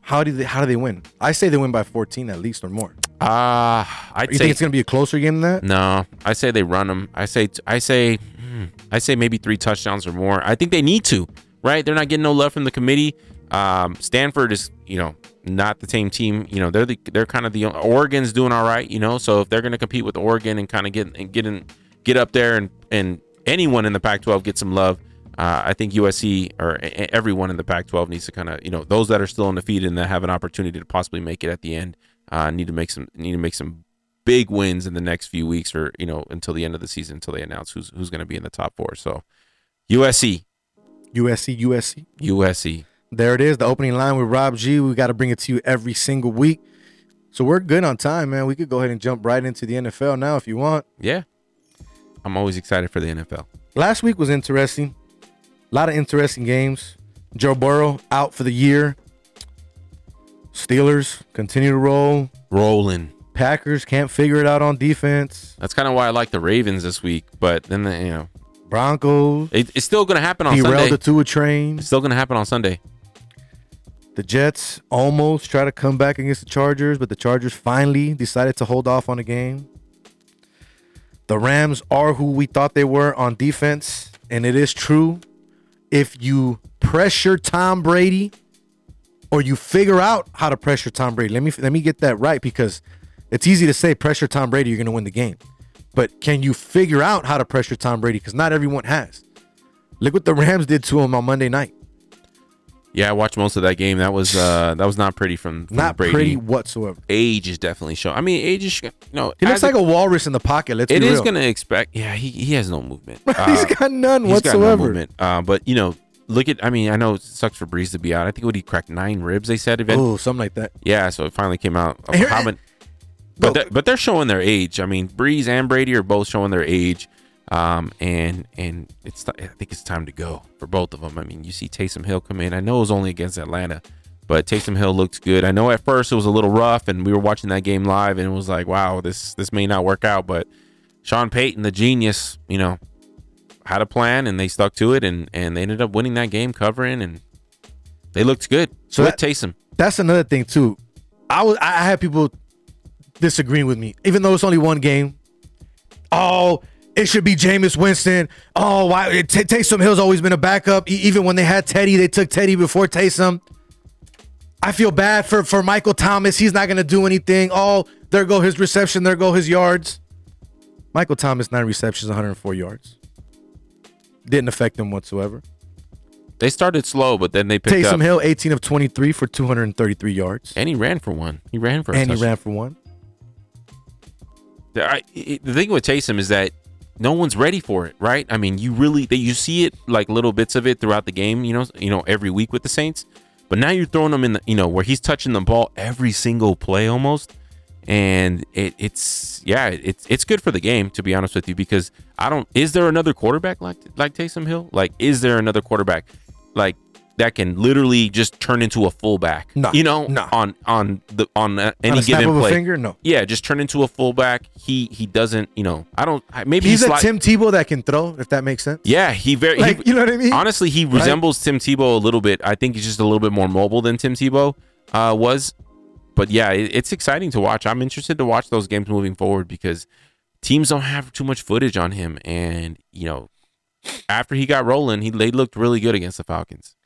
How do they? How do they win? I say they win by 14 at least or more. Uh, I'd you say think it's gonna be a closer game than that? No, I say they run them. I say I say hmm, I say maybe three touchdowns or more. I think they need to. Right? They're not getting no love from the committee. Um, Stanford is you know not the same team. You know they're the they're kind of the Oregon's doing all right. You know so if they're going to compete with Oregon and kind of get and get in get up there and and anyone in the Pac-12 get some love. Uh, I think USC or everyone in the Pac-12 needs to kind of you know those that are still undefeated and that have an opportunity to possibly make it at the end uh, need to make some need to make some big wins in the next few weeks or you know until the end of the season until they announce who's who's going to be in the top four. So USC, USC, USC. USC. There it is, the opening line with Rob G. We got to bring it to you every single week. So we're good on time, man. We could go ahead and jump right into the NFL now if you want. Yeah, I'm always excited for the NFL. Last week was interesting. A lot of interesting games. Joe Burrow out for the year. Steelers continue to roll. Rolling. Packers can't figure it out on defense. That's kind of why I like the Ravens this week. But then the, you know Broncos it, it's still going to happen on derailed Sunday. the Tua train. It's still going to happen on Sunday. The Jets almost try to come back against the Chargers, but the Chargers finally decided to hold off on the game. The Rams are who we thought they were on defense, and it is true. If you pressure Tom Brady, or you figure out how to pressure Tom Brady, let me let me get that right because it's easy to say pressure Tom Brady, you're going to win the game, but can you figure out how to pressure Tom Brady? Because not everyone has. Look what the Rams did to him on Monday night. Yeah, I watched most of that game. That was uh that was not pretty from, from Not Brady. pretty whatsoever. Age is definitely showing. I mean, age is you know He looks like a walrus in the pocket. Let's It be is to expect. Yeah, he, he has no movement. he's Uh, got none he's got no whatsoever. movement. Uh, but you know, look at. I mean, I know it sucks for Brees to be out. I think what he cracked nine ribs. They said. Oh, something like that. Yeah, so it finally came out. Here- how many- but they're, but they're showing their age. I mean, Brees and Brady are both showing their age. Um, and and it's I think it's time to go for both of them. I mean, you see Taysom Hill come in. I know it was only against Atlanta, but Taysom Hill looks good. I know at first it was a little rough, and we were watching that game live, and it was like, wow, this this may not work out. But Sean Payton, the genius, you know, had a plan, and they stuck to it, and and they ended up winning that game, covering, and they looked good. So So that- with Taysom, That's another thing too. I was I had people disagreeing with me, even though it's only one game. Oh, it should be Jameis Winston. Oh, why it, T- Taysom Hill's always been a backup. E- even when they had Teddy, they took Teddy before Taysom. I feel bad for for Michael Thomas. He's not gonna do anything. Oh, there go his reception. There go his yards. Michael Thomas nine receptions, 104 yards. Didn't affect him whatsoever. they started slow, but then they picked up. Taysom up. Hill, 18 of 23 for 233 yards. And he ran for one. He ran for a And he ran for one. The, I, the thing with Taysom is that no one's ready for it, right? I mean, you really that you see it like little bits of it throughout the game, you know, you know, every week with the Saints. But now you're throwing him in the, you know, where he's touching the ball every single play almost, and it, it's yeah, it's it's good for the game to be honest with you because I don't. Is there another quarterback like like Taysom Hill? Like, is there another quarterback? Like, that can literally just turn into a fullback. No, you know, no. on on the on uh, any On a given a play. finger? No. Yeah, just turn into a fullback. He he doesn't. You know, I don't. Maybe He's a sli- Tim Tebow that can throw, if that makes sense. Yeah, he very. Like, he, you know what I mean? Honestly, he Right? resembles Tim Tebow a little bit. I think he's just a little bit more mobile than Tim Tebow uh, was. But yeah, it, it's exciting to watch. I'm interested to watch those games moving forward because teams don't have too much footage on him, and you know, after he got rolling, he they looked really good against the Falcons.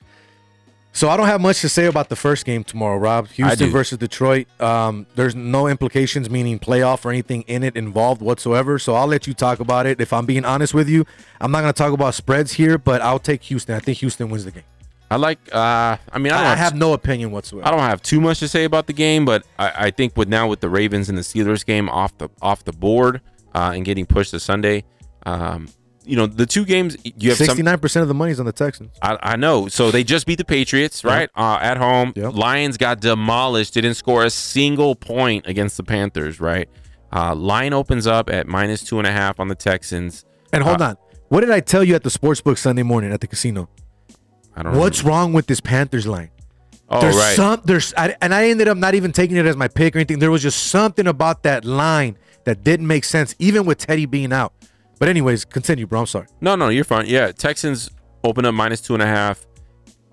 So I don't have much to say about the first game tomorrow, Rob. Houston versus Detroit. Um, there's no implications, meaning playoff or anything in it involved whatsoever. So I'll let you talk about it. If I'm being honest with you, I'm not going to talk about spreads here, but I'll take Houston. I think Houston wins the game. I like. Uh, I mean, I, don't I, have, have no opinion whatsoever. I don't have too much to say about the game, but I, I think with now with the Ravens and the Steelers game off the off the board uh, and getting pushed to Sunday, um, you know, the two games you have 69% of the money's on the Texans. I, I know. So they just beat the Patriots, right? Uh, at home. Lions got demolished. Didn't score a single point against the Panthers, right? Uh, line opens up at minus two and a half on the Texans. And hold Uh, on. What did I tell you at the sports book Sunday morning at the casino? I don't know. What's wrong with this Panthers line? Oh, there's right. some there's I, and I ended up not even taking it as my pick or anything. There was just something about that line that didn't make sense, even with Teddy being out. But anyways, continue, bro. I'm sorry. No, no, you're fine. Yeah, Texans open up minus two and a half,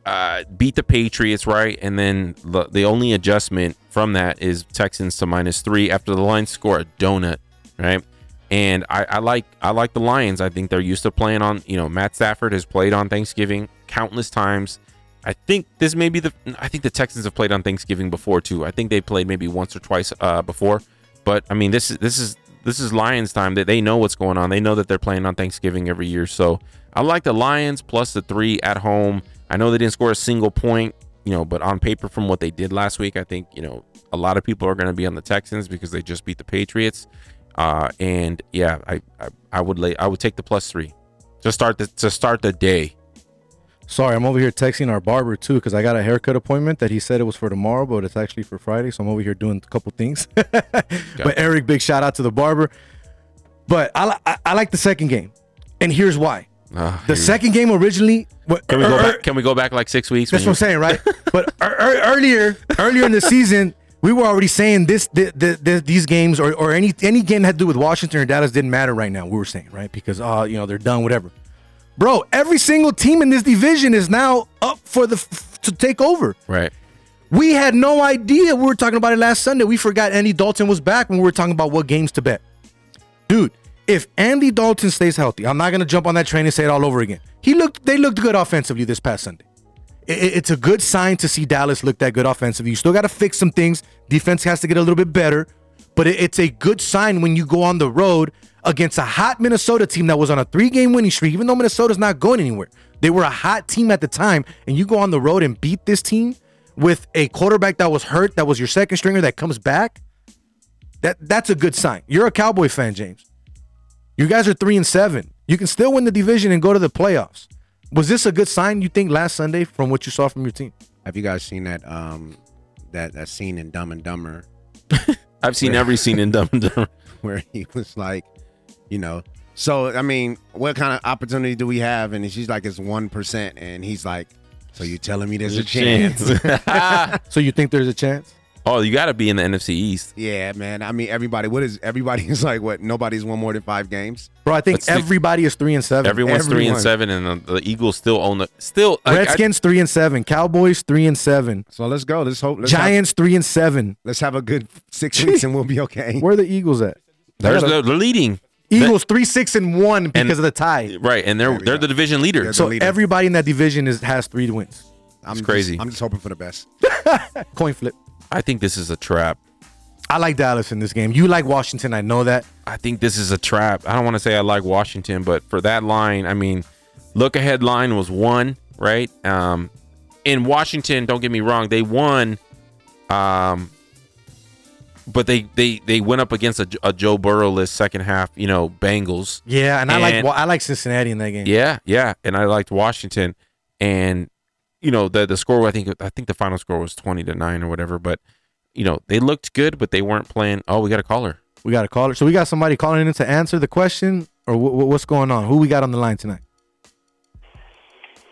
uh, beat the Patriots, right? And then the, the only adjustment from that is Texans to minus three after the Lions score a donut, right? And I, I like I like the Lions. I think they're used to playing on. You know, Matt Stafford has played on Thanksgiving countless times. I think this may be the. I think the Texans have played on Thanksgiving before too. I think they played maybe once or twice uh, before. But I mean, this is this is this is Lions time. That they know what's going on. They know that they're playing on Thanksgiving every year. So I like the Lions plus the three at home. I know they didn't score a single point, you know, but on paper from what they did last week, I think you know a lot of people are going to be on the Texans because they just beat the Patriots. Uh, and yeah, I, I I would lay I would take the plus three to start the to start the day. Sorry, I'm over here texting our barber too because I got a haircut appointment that he said it was for tomorrow, but it's actually for Friday. So I'm over here doing a couple things. but Eric, big shout out to the barber. But I, I, I like the second game, and here's why. Uh, The second game originally. What, Can we go er- back? Can we go back like six weeks? That's what I'm saying, right? but er- er- earlier, earlier in the season, we were already saying this, the, the, the, these games or, or any any game that had to do with Washington or Dallas didn't matter right now. We were saying, right? Because uh, you know, they're done, whatever. Bro, every single team in this division is now up for the f- to take over. Right. We had no idea. We were talking about it last Sunday. We forgot Andy Dalton was back when we were talking about what games to bet. Dude, if Andy Dalton stays healthy, I'm not gonna jump on that train and say it all over again. He looked they looked good offensively this past Sunday. It's a good sign to see Dallas look that good offensively. You still got to fix some things. Defense has to get a little bit better, but it- it's a good sign when you go on the road against a hot Minnesota team that was on a three-game winning streak. Even though Minnesota's not going anywhere, they were a hot team at the time, and you go on the road and beat this team with a quarterback that was hurt, that was your second stringer that comes back. That that's a good sign. You're a Cowboy fan, James. You guys are three and seven. You can still win the division and go to the playoffs. Was this a good sign you think last Sunday from what you saw from your team? Have you guys seen that um that that scene in Dumb and Dumber I've seen every scene in Dumb and Dumber. where he was like, you know, so I mean, what kind of opportunity do we have? And she's like, it's one percent, and he's like, so you telling me there's a chance? so you think there's a chance? Oh, you got to be in the NFC East. yeah, man. I mean, everybody. What is everybody is like? What? Nobody's won more than five games. Bro, I think But still- everybody is three and seven. Everyone's three and seven, and the, the Eagles still own the still. like, I- Redskins three and seven. Cowboys three and seven. So let's go. Let's hope. Let's have- Giants three and seven. let's have a good six weeks, and we'll be okay. Where are the Eagles at? there's I the, gotta- the leading Eagles three six and one because And- of the tie. right, and they're they're the division leader. They're So leader. everybody in that division is has three wins. I'm just- crazy. I'm just hoping for the best. Coin flip. I think this is a trap. I like Dallas in this game. You like Washington. I know that. I think this is a trap. I don't want to say I like Washington, but for that line, I mean, look ahead line was one, right? Um, in Washington, don't get me wrong, they won, um, but they they they went up against a, a Joe Burrow-less second half, you know, Bengals. Yeah, and I like And- I like Cincinnati in that game. Yeah, yeah, and I liked Washington, and you know the the score. I think I think the final score was twenty to nine or whatever. But you know they looked good, but they weren't playing. Oh, we got a caller. We got a caller. So we got somebody calling in to answer the question, or wh- wh- what's going on? Who we got on the line tonight?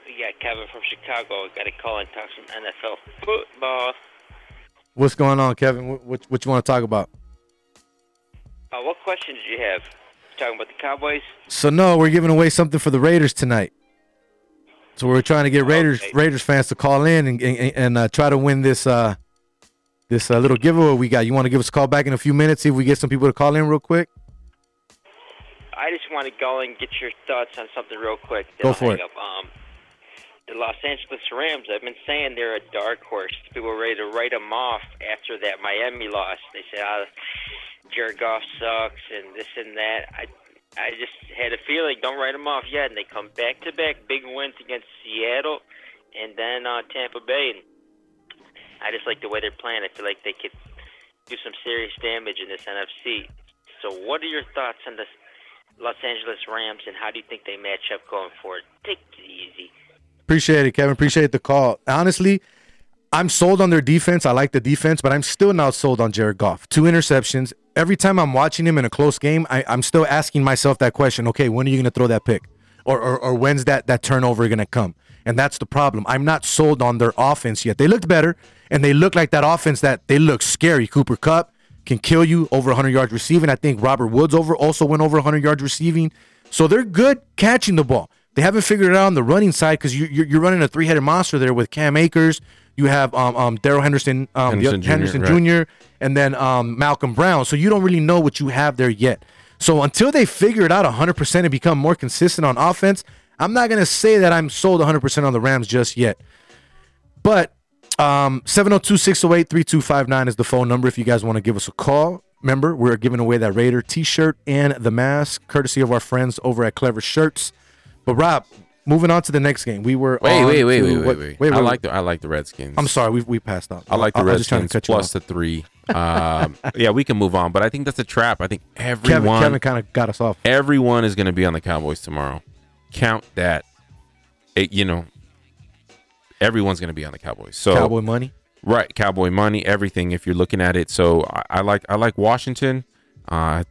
We got Kevin from Chicago. We got a call and talk some NFL football. What's going on, Kevin? What, what, what you want to talk about? Uh, what questions do you have? You talking about the Cowboys? So no, we're giving away something for the Raiders tonight. So we're trying to get Raiders Raiders fans to call in and and, and uh, try to win this uh, this uh, little giveaway we got. You want to give us a call back in a few minutes? See if we get some people to call in real quick. I just want to go and get your thoughts on something real quick. Go for it. Um, the Los Angeles Rams. I've been saying they're a dark horse. People were ready to write them off after that Miami loss. They said, "Ah, Jared Goff sucks," and this and that. I I just had a feeling don't write them off yet, and they come back to back big wins against Seattle and then uh, Tampa Bay. And I just like the way they're playing. I feel like they could do some serious damage in this NFC. So, what are your thoughts on the Los Angeles Rams, and how do you think they match up going forward? Take it easy. Appreciate it, Kevin. Appreciate the call. Honestly, I'm sold on their defense. I like the defense, but I'm still not sold on Jared Goff. Two interceptions. Every time I'm watching him in a close game, I, I'm still asking myself that question. Okay, when are you going to throw that pick, or, or or when's that that turnover going to come? And that's the problem. I'm not sold on their offense yet. They looked better, and they look like that offense that they look scary. Cooper Kupp can kill you over 100 yards receiving. I think Robert Woods over also went over 100 yards receiving. So they're good catching the ball. They haven't figured it out on the running side because you, you're, you're running a three-headed monster there with Cam Akers. You have um, um, Darrell Henderson, um, the- Henderson Jr., Henderson right. Jr., and then um, Malcolm Brown. So you don't really know what you have there yet. So until they figure it out 100% and become more consistent on offense, I'm not going to say that I'm sold 100% on the Rams just yet. But um, 702 608 3259 is the phone number if you guys want to give us a call. Remember, we're giving away that Raider t shirt and the mask, courtesy of our friends over at Klever Shirtz. But Rob, moving on to the next game. We were Wait, wait, wait, wait, wait, what- wait, I like the I like the Redskins. I'm sorry, we we passed out. I like the I- I was just trying to Redskins cut plus the three. Um, yeah, we can move on, but I think that's a trap. I think everyone Kevin, Kevin kind of got us off. everyone is going to be on the Cowboys tomorrow. Count that. It- you know, everyone's going to be on the Cowboys. So Cowboy money. right? Cowboy money, everything. If you're looking at it, so I, I like I like Washington. Uh,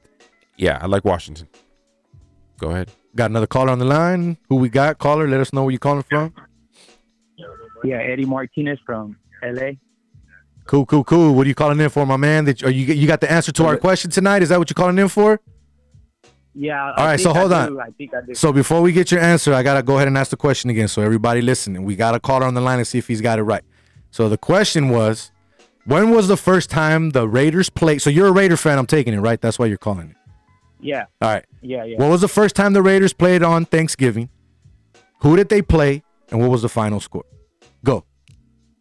yeah, I like Washington. Go ahead. Got another caller on the line. Who we got? Caller, let us know where you're calling from. Yeah, Eddie Martinez from LA. Cool, cool, cool. What are you calling in for, my man? Are you you got the answer to our question tonight? Is that what you're calling in for? Yeah. All right, so hold on. I think I do. So before we get your answer, I gotta go ahead and ask the question again. So everybody listening, we got a caller on the line and see if he's got it right. So the question was, when was the first time the Raiders played? So you're a Raider fan. I'm taking it right. That's why you're calling it. Yeah. All right. Yeah, yeah. What was the first time the Raiders played on Thanksgiving? Who did they play? And what was the final score? Go.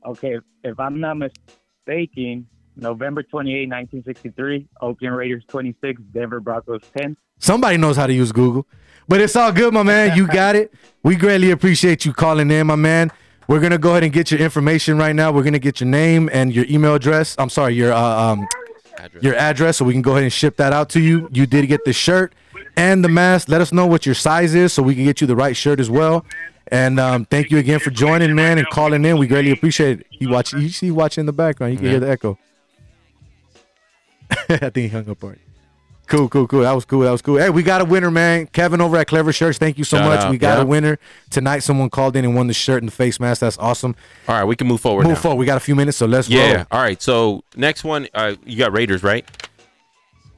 Okay, if I'm not mistaken, November 28, 1963, Oakland Raiders 26, Denver Broncos 10. Somebody knows how to use Google. But it's all good, my man. You got it. We greatly appreciate you calling in, my man. We're gonna go ahead and get your information right now. We're gonna get your name and your email address. I'm sorry, your uh, um, your address, so we can go ahead and ship that out to you. You did get the shirt and the mask. Let us know what your size is, so we can get you the right shirt as well. And um, thank you again for joining, man, and calling in. We greatly appreciate it. You watch, you see, watching in the background. You can hear the echo. I think he hung up already. Cool, cool, cool. That was cool. That was cool. Hey, we got a winner, man. Kevin over at Klever Shirtz. Thank you so Shout much. out, We got yeah. a winner tonight. Someone called in and won the shirt and the face mask. That's awesome. All right, we can move forward. Move now. forward. We got a few minutes, so let's go. Yeah. roll. All right. So next one, uh, you got Raiders, right?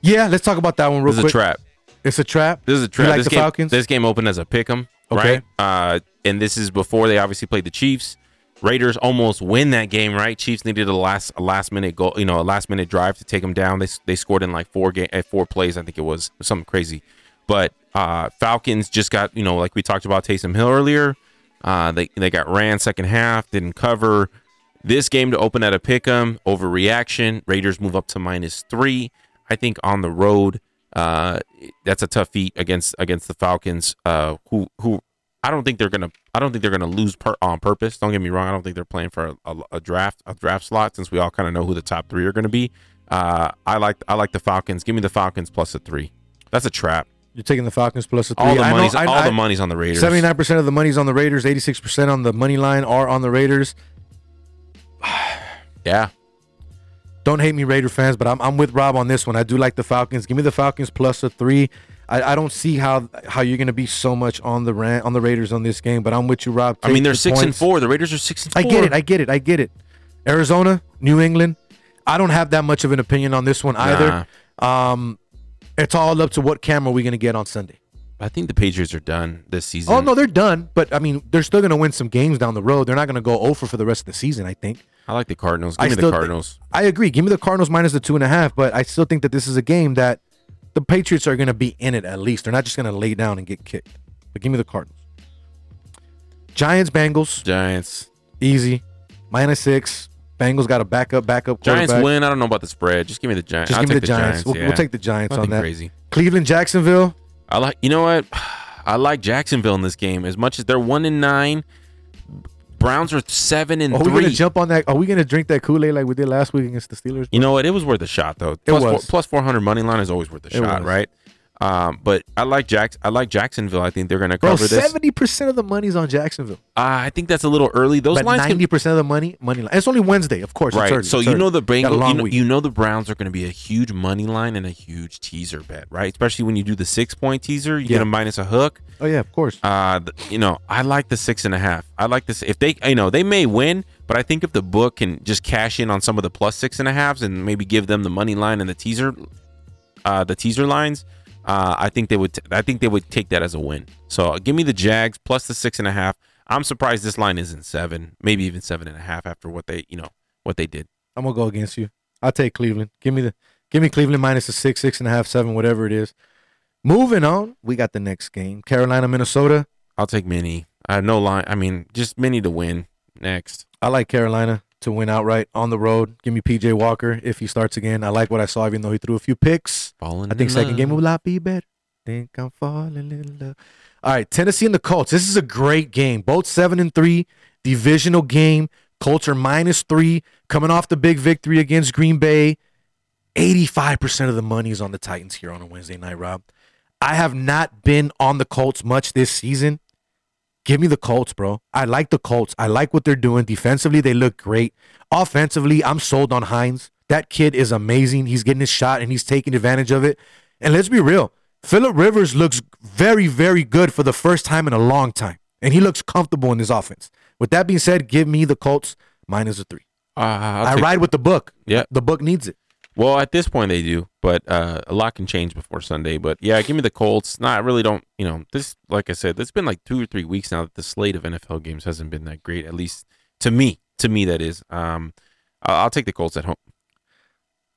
Yeah, let's talk about that one real This is a trap. It's a trap. This is a You trap. like this the game, Falcons? This game opened as a pick 'em, Okay. right? Uh, and this is before they obviously played the Chiefs. Raiders almost win that game, right? Chiefs needed a last a last minute goal, you know, a last minute drive to take them down. They they scored in like four game uh, four plays, I think it was something crazy. But uh, Falcons just got you know like we talked about Taysom Hill earlier. Uh, they they got ran second half, didn't cover. This game to open at a pick 'em overreaction. Raiders move up to minus three. I think on the road, uh, that's a tough feat against against the Falcons. Uh, who who I don't think they're gonna I don't think they're gonna lose per, on purpose. Don't get me wrong. I don't think they're playing for a, a, a draft a draft slot since we all kind of know who the top three are gonna be. Uh, I like I like the Falcons. Give me the Falcons plus a three. That's a trap. You're taking the Falcons plus a three. All the I know- money's I- all I- the money's on the Raiders. 79% of the money's on the Raiders. 86% on the money line are on the Raiders. Yeah. Don't hate me, Raider fans, but I'm, I'm with Rob on this one. I do like the Falcons. Give me the Falcons plus a three. I, I don't see how how you're going to be so much on the ran, on the Raiders on this game, but I'm with you, Rob. I mean, they're the six and four. The Raiders are six and four. I get it. I get it. I get it. Arizona, New England. I don't have that much of an opinion on this one either. Um, it's all up to what camera we're going to get on Sunday. I think the Patriots are done this season. Oh no, they're done. But I mean, they're still going to win some games down the road. They're not going to go over for the rest of the season. I think. I like the Cardinals. Give I me the Cardinals. I agree. Give me the Cardinals minus the two and a half. But I still think that this is a game that the Patriots are going to be in it at least. They're not just going to lay down and get kicked. But give me the Cardinals. Giants, Bengals, Giants. easy, minus six. Bengals got a backup, backup. Giants win. I don't know about the spread. Just give me the Giants. Just give me take the Giants. We'll- yeah. we'll take the Giants on that. Crazy. Cleveland, Jacksonville. I like. You know what? I like Jacksonville in this game as much as they're one in nine. Browns are seven and Are we three. gonna jump on that? Are we gonna drink that Kool Aid like we did last week against the Steelers? You know what? It was worth a shot though. Plus, was. Four, plus 400 money line is always worth a It shot, was. right? Um, but I like Jacks. I like Jacksonville. I think they're going to Bro, cover this. seventy percent of the money's on Jacksonville. Uh, I think that's a little early. Those but lines. Ninety percent of the money, money line. It's only Wednesday, of course. Right. early, so you know the Bengals. You know, you know the Browns are going to be a huge money line and a huge teaser bet, right? Especially when you do the six point teaser, you Yeah. get a minus a hook. Oh yeah, of course. Uh, you know, I like the six and a half. I like this. If they, you know, they may win, but I think if the book can just cash in on some of the plus six and a halves and maybe give them the money line and the teaser, uh, the teaser lines, uh, I think they would. T- I think they would take that as a win. So uh, give me the Jags plus the six and a half. I'm surprised this line isn't seven, maybe even seven and a half after what they, you know, what they did. I'm gonna go against you. I'll take Cleveland. Give me the give me Cleveland minus a six, six and a half, seven, whatever it is. Moving on, we got the next game. Carolina, Minnesota. I'll take Mini. I have no line. I mean, just Mini to win. Next. I like Carolina to win outright on the road. Give me PJ Walker if he starts again. I like what I saw, even though he threw a few picks. Falling I think in second love. game will not be better. Think I'm falling in love. All right, Tennessee and the Colts. This is a great game. Both seven and three, divisional game. Colts are minus three, coming off the big victory against Green Bay. 85% of the money is on the Titans here on a Wednesday night, Rob. I have not been on the Colts much this season. Give me the Colts, bro. I like the Colts. I like what they're doing. Defensively, they look great. Offensively, I'm sold on Hines. That kid is amazing. He's getting his shot and he's taking advantage of it. And let's be real. Philip Rivers looks very, very good for the first time in a long time. And he looks comfortable in this offense. With that being said, give me the Colts minus a three. Uh, I ride with the book. Yeah. The book needs it. Well, at this point they do, but uh, a lot can change before Sunday. But yeah, give me the Colts. Nah, I really don't. You know, this, like I said, it's been like two or three weeks now that the slate of NFL games hasn't been that great. At least to me, to me that is. Um, I'll, I'll take the Colts at home.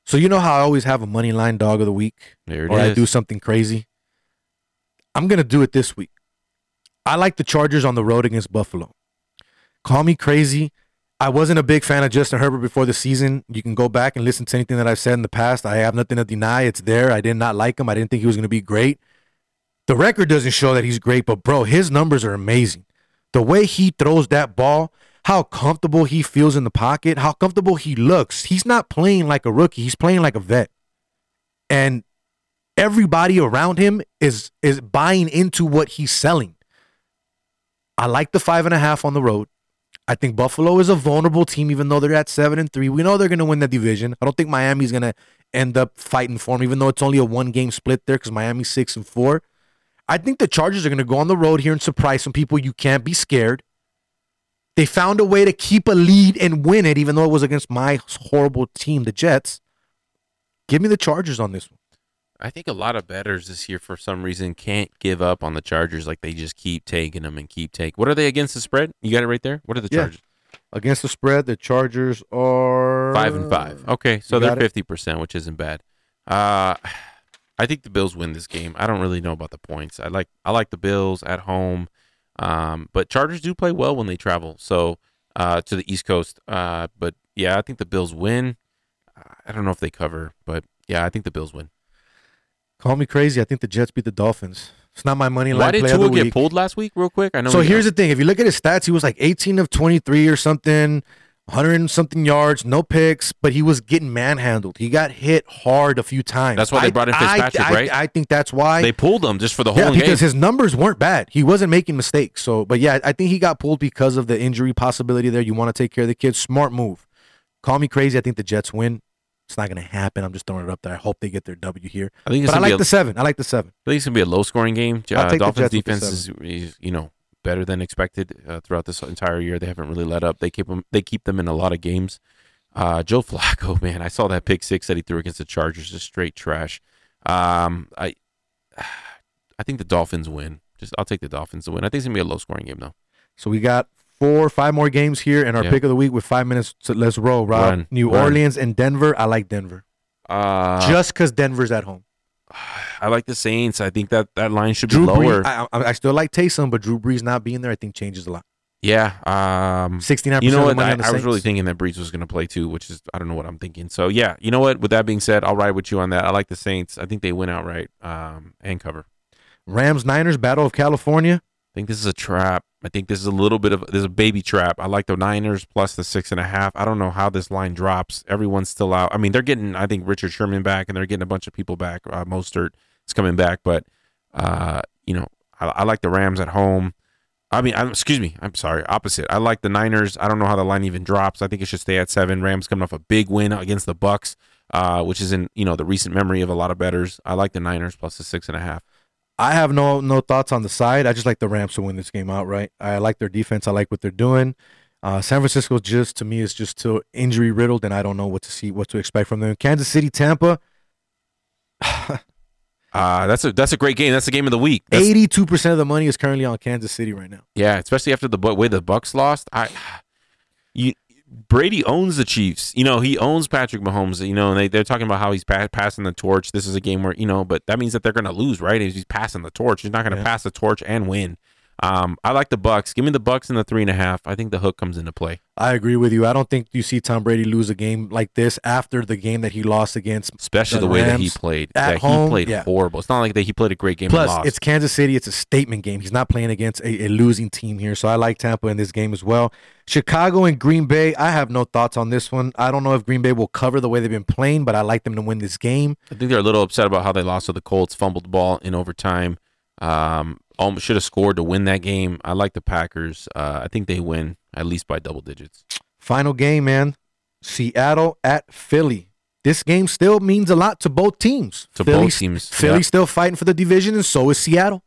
So you know how I always have a money line dog of the week? There it or I do something crazy. I'm gonna do it this week. I like the Chargers on the road against Buffalo. Call me crazy. I wasn't a big fan of Justin Herbert before the season. You can go back and listen to anything that I've said in the past. I have nothing to deny. It's there. I did not like him. I didn't think he was going to be great. The record doesn't show that he's great, but bro, his numbers are amazing. The way he throws that ball, how comfortable he feels in the pocket, how comfortable he looks. He's not playing like a rookie. He's playing like a vet. And everybody around him is is buying into what he's selling. I like the five and a half on the road. I think Buffalo is a vulnerable team, even though they're at seven and three. We know they're going to win the division. I don't think Miami's going to end up fighting for them, even though it's only a one game split there because Miami's six and four. I think the Chargers are going to go on the road here and surprise some people. You can't be scared. They found a way to keep a lead and win it, even though it was against my horrible team, the Jets. Give me the Chargers on this one. I think a lot of betters this year for some reason can't give up on the Chargers. Like they just keep taking them and keep taking. What are they against the spread? You got it right there. What are the Yeah. Chargers? Against the spread, the Chargers are Five and five. Okay, so they're fifty percent, which isn't bad. Uh, I think the Bills win this game. I don't really know about the points. I like I like the Bills at home, um, but Chargers do play well when they travel. So uh, to the East Coast. Uh, but yeah, I think the Bills win. I don't know if they cover, but yeah, I think the Bills win. Call me crazy. I think the Jets beat the Dolphins. It's not my money line Why did Tua get week. pulled last week? Real quick, I know. So here's uh, the thing: if you look at his stats, he was like 18 of 23 or something, 100 and something yards, no picks, but he was getting manhandled. He got hit hard a few times. That's why they brought in I- Fitzpatrick, I, right? I think that's why they pulled him just for the whole yeah, game. because his numbers weren't bad. He wasn't making mistakes. So, but yeah, I think he got pulled because of the injury possibility there. You want to take care of the kids. Smart move. Call me crazy. I think the Jets win. It's not going to happen. I'm just throwing it up there. I hope they get their W here. I think it's but I like a- the seven. I like the seven. I think it's gonna be a low scoring game. Uh, Dolphins Jets with the defense is, is you know better than expected uh, throughout this entire year. They haven't really let up. They keep them they keep them in a lot of games. Uh, Joe Flacco, man, I saw that pick six that he threw against the Chargers, just straight trash. Um, I I think the Dolphins win. Just I'll take the Dolphins to win. I think it's gonna be a low scoring game though. So we got four, five more games here, and our Yeah. pick of the week with five minutes. So let's roll, Rob. Run, New run. Orleans and Denver. I like Denver Uh, just because Denver's at home. I like the Saints. I think that that line should be Drew lower. Brees. I, I, still like Taysom, but Drew Brees not being there, I think changes a lot. Yeah. Um, 69% You know what? I, I was really thinking that Brees was going to play too, which is I don't know what I'm thinking. So yeah, you know what? With that being said, I'll ride with you on that. I like the Saints. I think they win outright um, and cover. Rams Niners Battle of California. I think this is a trap. I think this is a little bit of this is a baby trap. I like the Niners plus the six and a half. I don't know how this line drops. Everyone's still out. I mean, they're getting I think Richard Sherman back, and they're getting a bunch of people back. Uh, Mostert is coming back, but uh, you know, I, I like the Rams at home. I mean, I'm, excuse me. I'm sorry. Opposite. I like the Niners. I don't know how the line even drops. I think it should stay at seven. Rams coming off a big win against the Bucs, uh, which is in you know the recent memory of a lot of betters. I like the Niners plus the six and a half. I have no no thoughts on the side. I just like the Rams to win this game outright. I like their defense. I like what they're doing. Uh, San Francisco just to me is just too injury riddled, and I don't know what to see, what to expect from them. Kansas City, Tampa, Uh, that's a that's a great game. That's the game of the week. Eighty-two percent of the money is currently on Kansas City right now. Yeah, especially after the way the Bucs lost. I, you, Brady owns the Chiefs. You know, he owns Patrick Mahomes. You know, and they they're talking about how he's pa- passing the torch. This is a game where you know, but that means that they're going to lose, right? He's passing the torch, he's not going to Yeah. pass the torch and win. Um, I like the Bucs. Give me the Bucs in the three and a half. I think the hook comes into play. I agree with you. I don't think you see Tom Brady lose a game like this after the game that he lost against, Especially the, way that he played. at yeah, home. he played yeah. horrible. It's not like that he played a great game and Plus, lost. it's Kansas City. It's a statement game. He's not playing against a, a losing team here. So I like Tampa in this game as well. Chicago and Green Bay. I have no thoughts on this one. I don't know if Green Bay will cover the way they've been playing, but I like them to win this game. I think they're a little upset about how they lost to the Colts, fumbled the ball in overtime. Um, almost should have scored to win that game. I like the Packers. Uh, I think they win at least by double digits. Final game, man. Seattle at Philly. This game still means a lot to both teams. To both teams, Philly's yeah. still fighting for the division, and so is Seattle.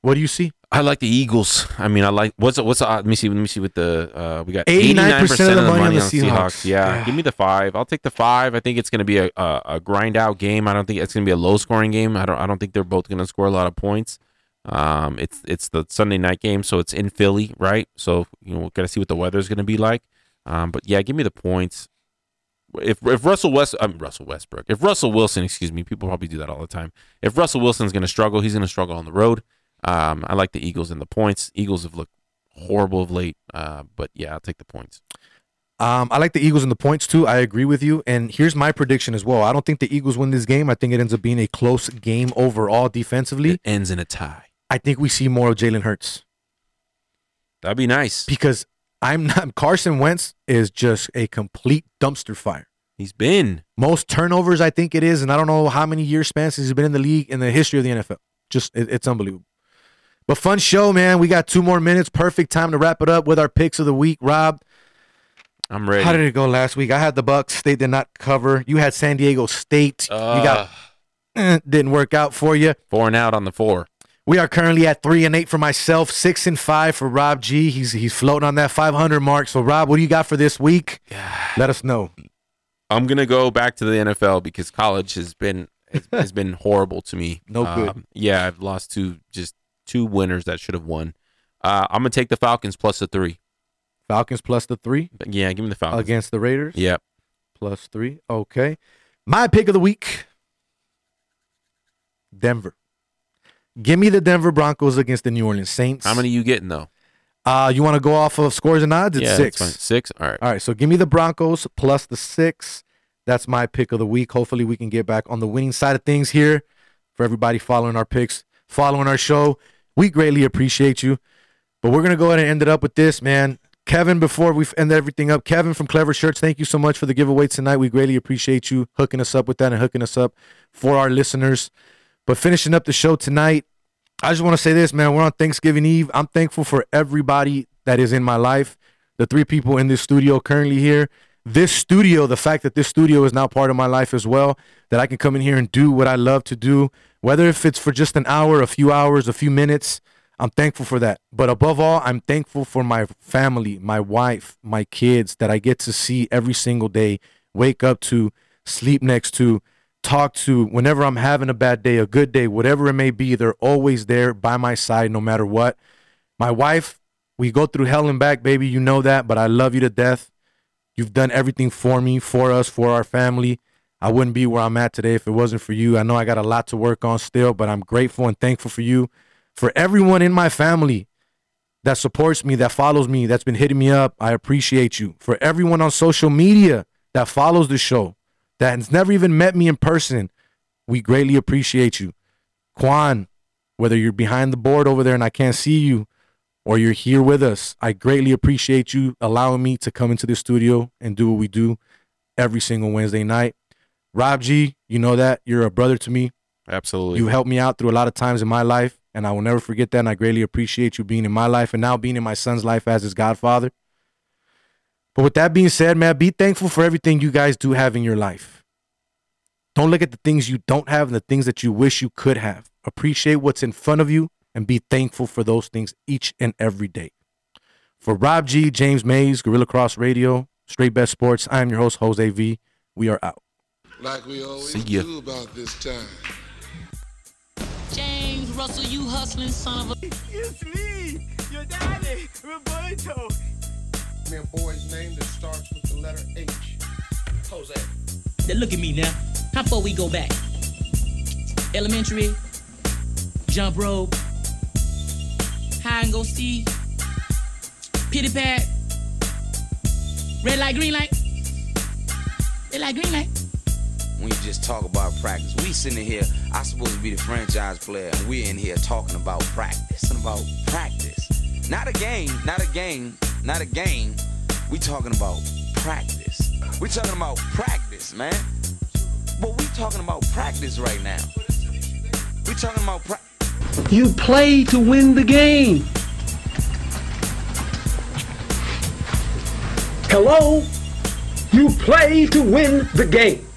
What do you see? I like the Eagles. I mean, I like what's what's let me see let me see what the uh, we got 89% of the money on the on Seahawks. Yeah, Yeah. give me the five. I'll take the five. I think it's going to be a, a a grind out game. I don't think it's going to be a low scoring game. I don't I don't think they're both going to score a lot of points. Um, it's it's the Sunday night game, so it's in Philly, right? So you know, we got to see what the weather is going to be like. Um, but yeah, give me the points. If if Russell West, um, Russell Westbrook, if Russell Wilson, excuse me, people probably do that all the time. If Russell Wilson's going to struggle, he's going to struggle on the road. Um, I like the Eagles and the points. Eagles have looked horrible of late, uh, but yeah, I'll take the points. Um, I like the Eagles and the points too. I agree with you. And here's my prediction as well. I don't think the Eagles win this game. I think it ends up being a close game overall defensively. It ends in a tie. I think we see more of Jalen Hurts That'd be nice. because I'm not Carson Wentz is just a complete dumpster fire. He's been Most turnovers, I think it is, and I don't know how many years span since he's been in the league in the history of the NFL. Just it, it's unbelievable. But fun show, man. We got two more minutes. Perfect time to wrap it up with our picks of the week. Rob, I'm ready. how did it go last week? I had the Bucs. They did not cover. You had San Diego State. you got eh, didn't work out for you. four and out on the four. We are currently at three and eight for myself, six and five for Rob G. He's he's floating on that 500 mark. So Rob, what do you got for this week? Let us know. I'm gonna go back to the NFL because college has been has, has been horrible to me. No good. Um, yeah, I've lost two just two winners that should have won. Uh, I'm gonna take the Falcons plus the three. Falcons plus the three yeah, give me the Falcons. against the Raiders. Yep. Plus three. Okay. My pick of the week. Denver. Give me the Denver Broncos against the New Orleans Saints. How many you getting though? Uh, you want to go off of scores and odds? It's yeah, six. Six. All right. All right, so give me the Broncos plus the six. That's my pick of the week. Hopefully, we can get back on the winning side of things here for everybody following our picks, following our show. We greatly appreciate you. But we're going to go ahead and end it up with this, man. Kevin, before we end everything up, Kevin from Klever Shirtz, thank you so much for the giveaway tonight. We greatly appreciate you hooking us up with that and hooking us up for our listeners. But finishing up the show tonight, I just want to say this, man. We're on Thanksgiving Eve. I'm thankful for everybody that is in my life. The three people in this studio currently here this studio, the fact that this studio is now part of my life as well, that I can come in here and do what I love to do, whether if it's for just an hour, a few hours, a few minutes, I'm thankful for that. But above all, I'm thankful for my family, my wife, my kids that I get to see every single day, wake up to, sleep next to, talk to whenever I'm having a bad day, a good day, whatever it may be, they're always there by my side no matter what. My wife, we go through hell and back, baby. You know that, but I love you to death. You've done everything for me, for us, for our family. I wouldn't be where I'm at today if it wasn't for you. I know I got a lot to work on still, but I'm grateful and thankful for you. For everyone in my family that supports me, that follows me, that's been hitting me up, I appreciate you. For everyone on social media that follows the show, that has never even met me in person, we greatly appreciate you. Quan, whether you're behind the board over there and I can't see you, or you're here with us, I greatly appreciate you allowing me to come into the studio and do what we do every single Wednesday night. Rob G, you know that. You're a brother to me. Absolutely. You helped me out through a lot of times in my life, and I will never forget that. And I greatly appreciate you being in my life and now being in my son's life as his godfather. But with that being said, man, be thankful for everything you guys do have in your life. Don't look at the things you don't have and the things that you wish you could have. Appreciate what's in front of you and be thankful for those things each and every day. For Rob G, James Mays, Guerilla Cross Radio, Straight Bet Sports, I am your host, Jose V. We are out. Like we always See ya. do about this time. James Russell, you hustling son of a. It's me, your daddy, Roberto. Me a boy's name that starts with the letter H. Jose. Now look at me now. How far we go back? Elementary, jump rope, hide and go see, pity pat, red light, green light, red light, green light. when you just talk about practice. We sitting here, I supposed to be the franchise player, and we're in here talking about practice. Talking about practice. Not a game, not a game, not a game. We talking about practice. We talking about practice, man. But we talking about practice right now. We talking about practice. You play to win the game. Hello? You play to win the game.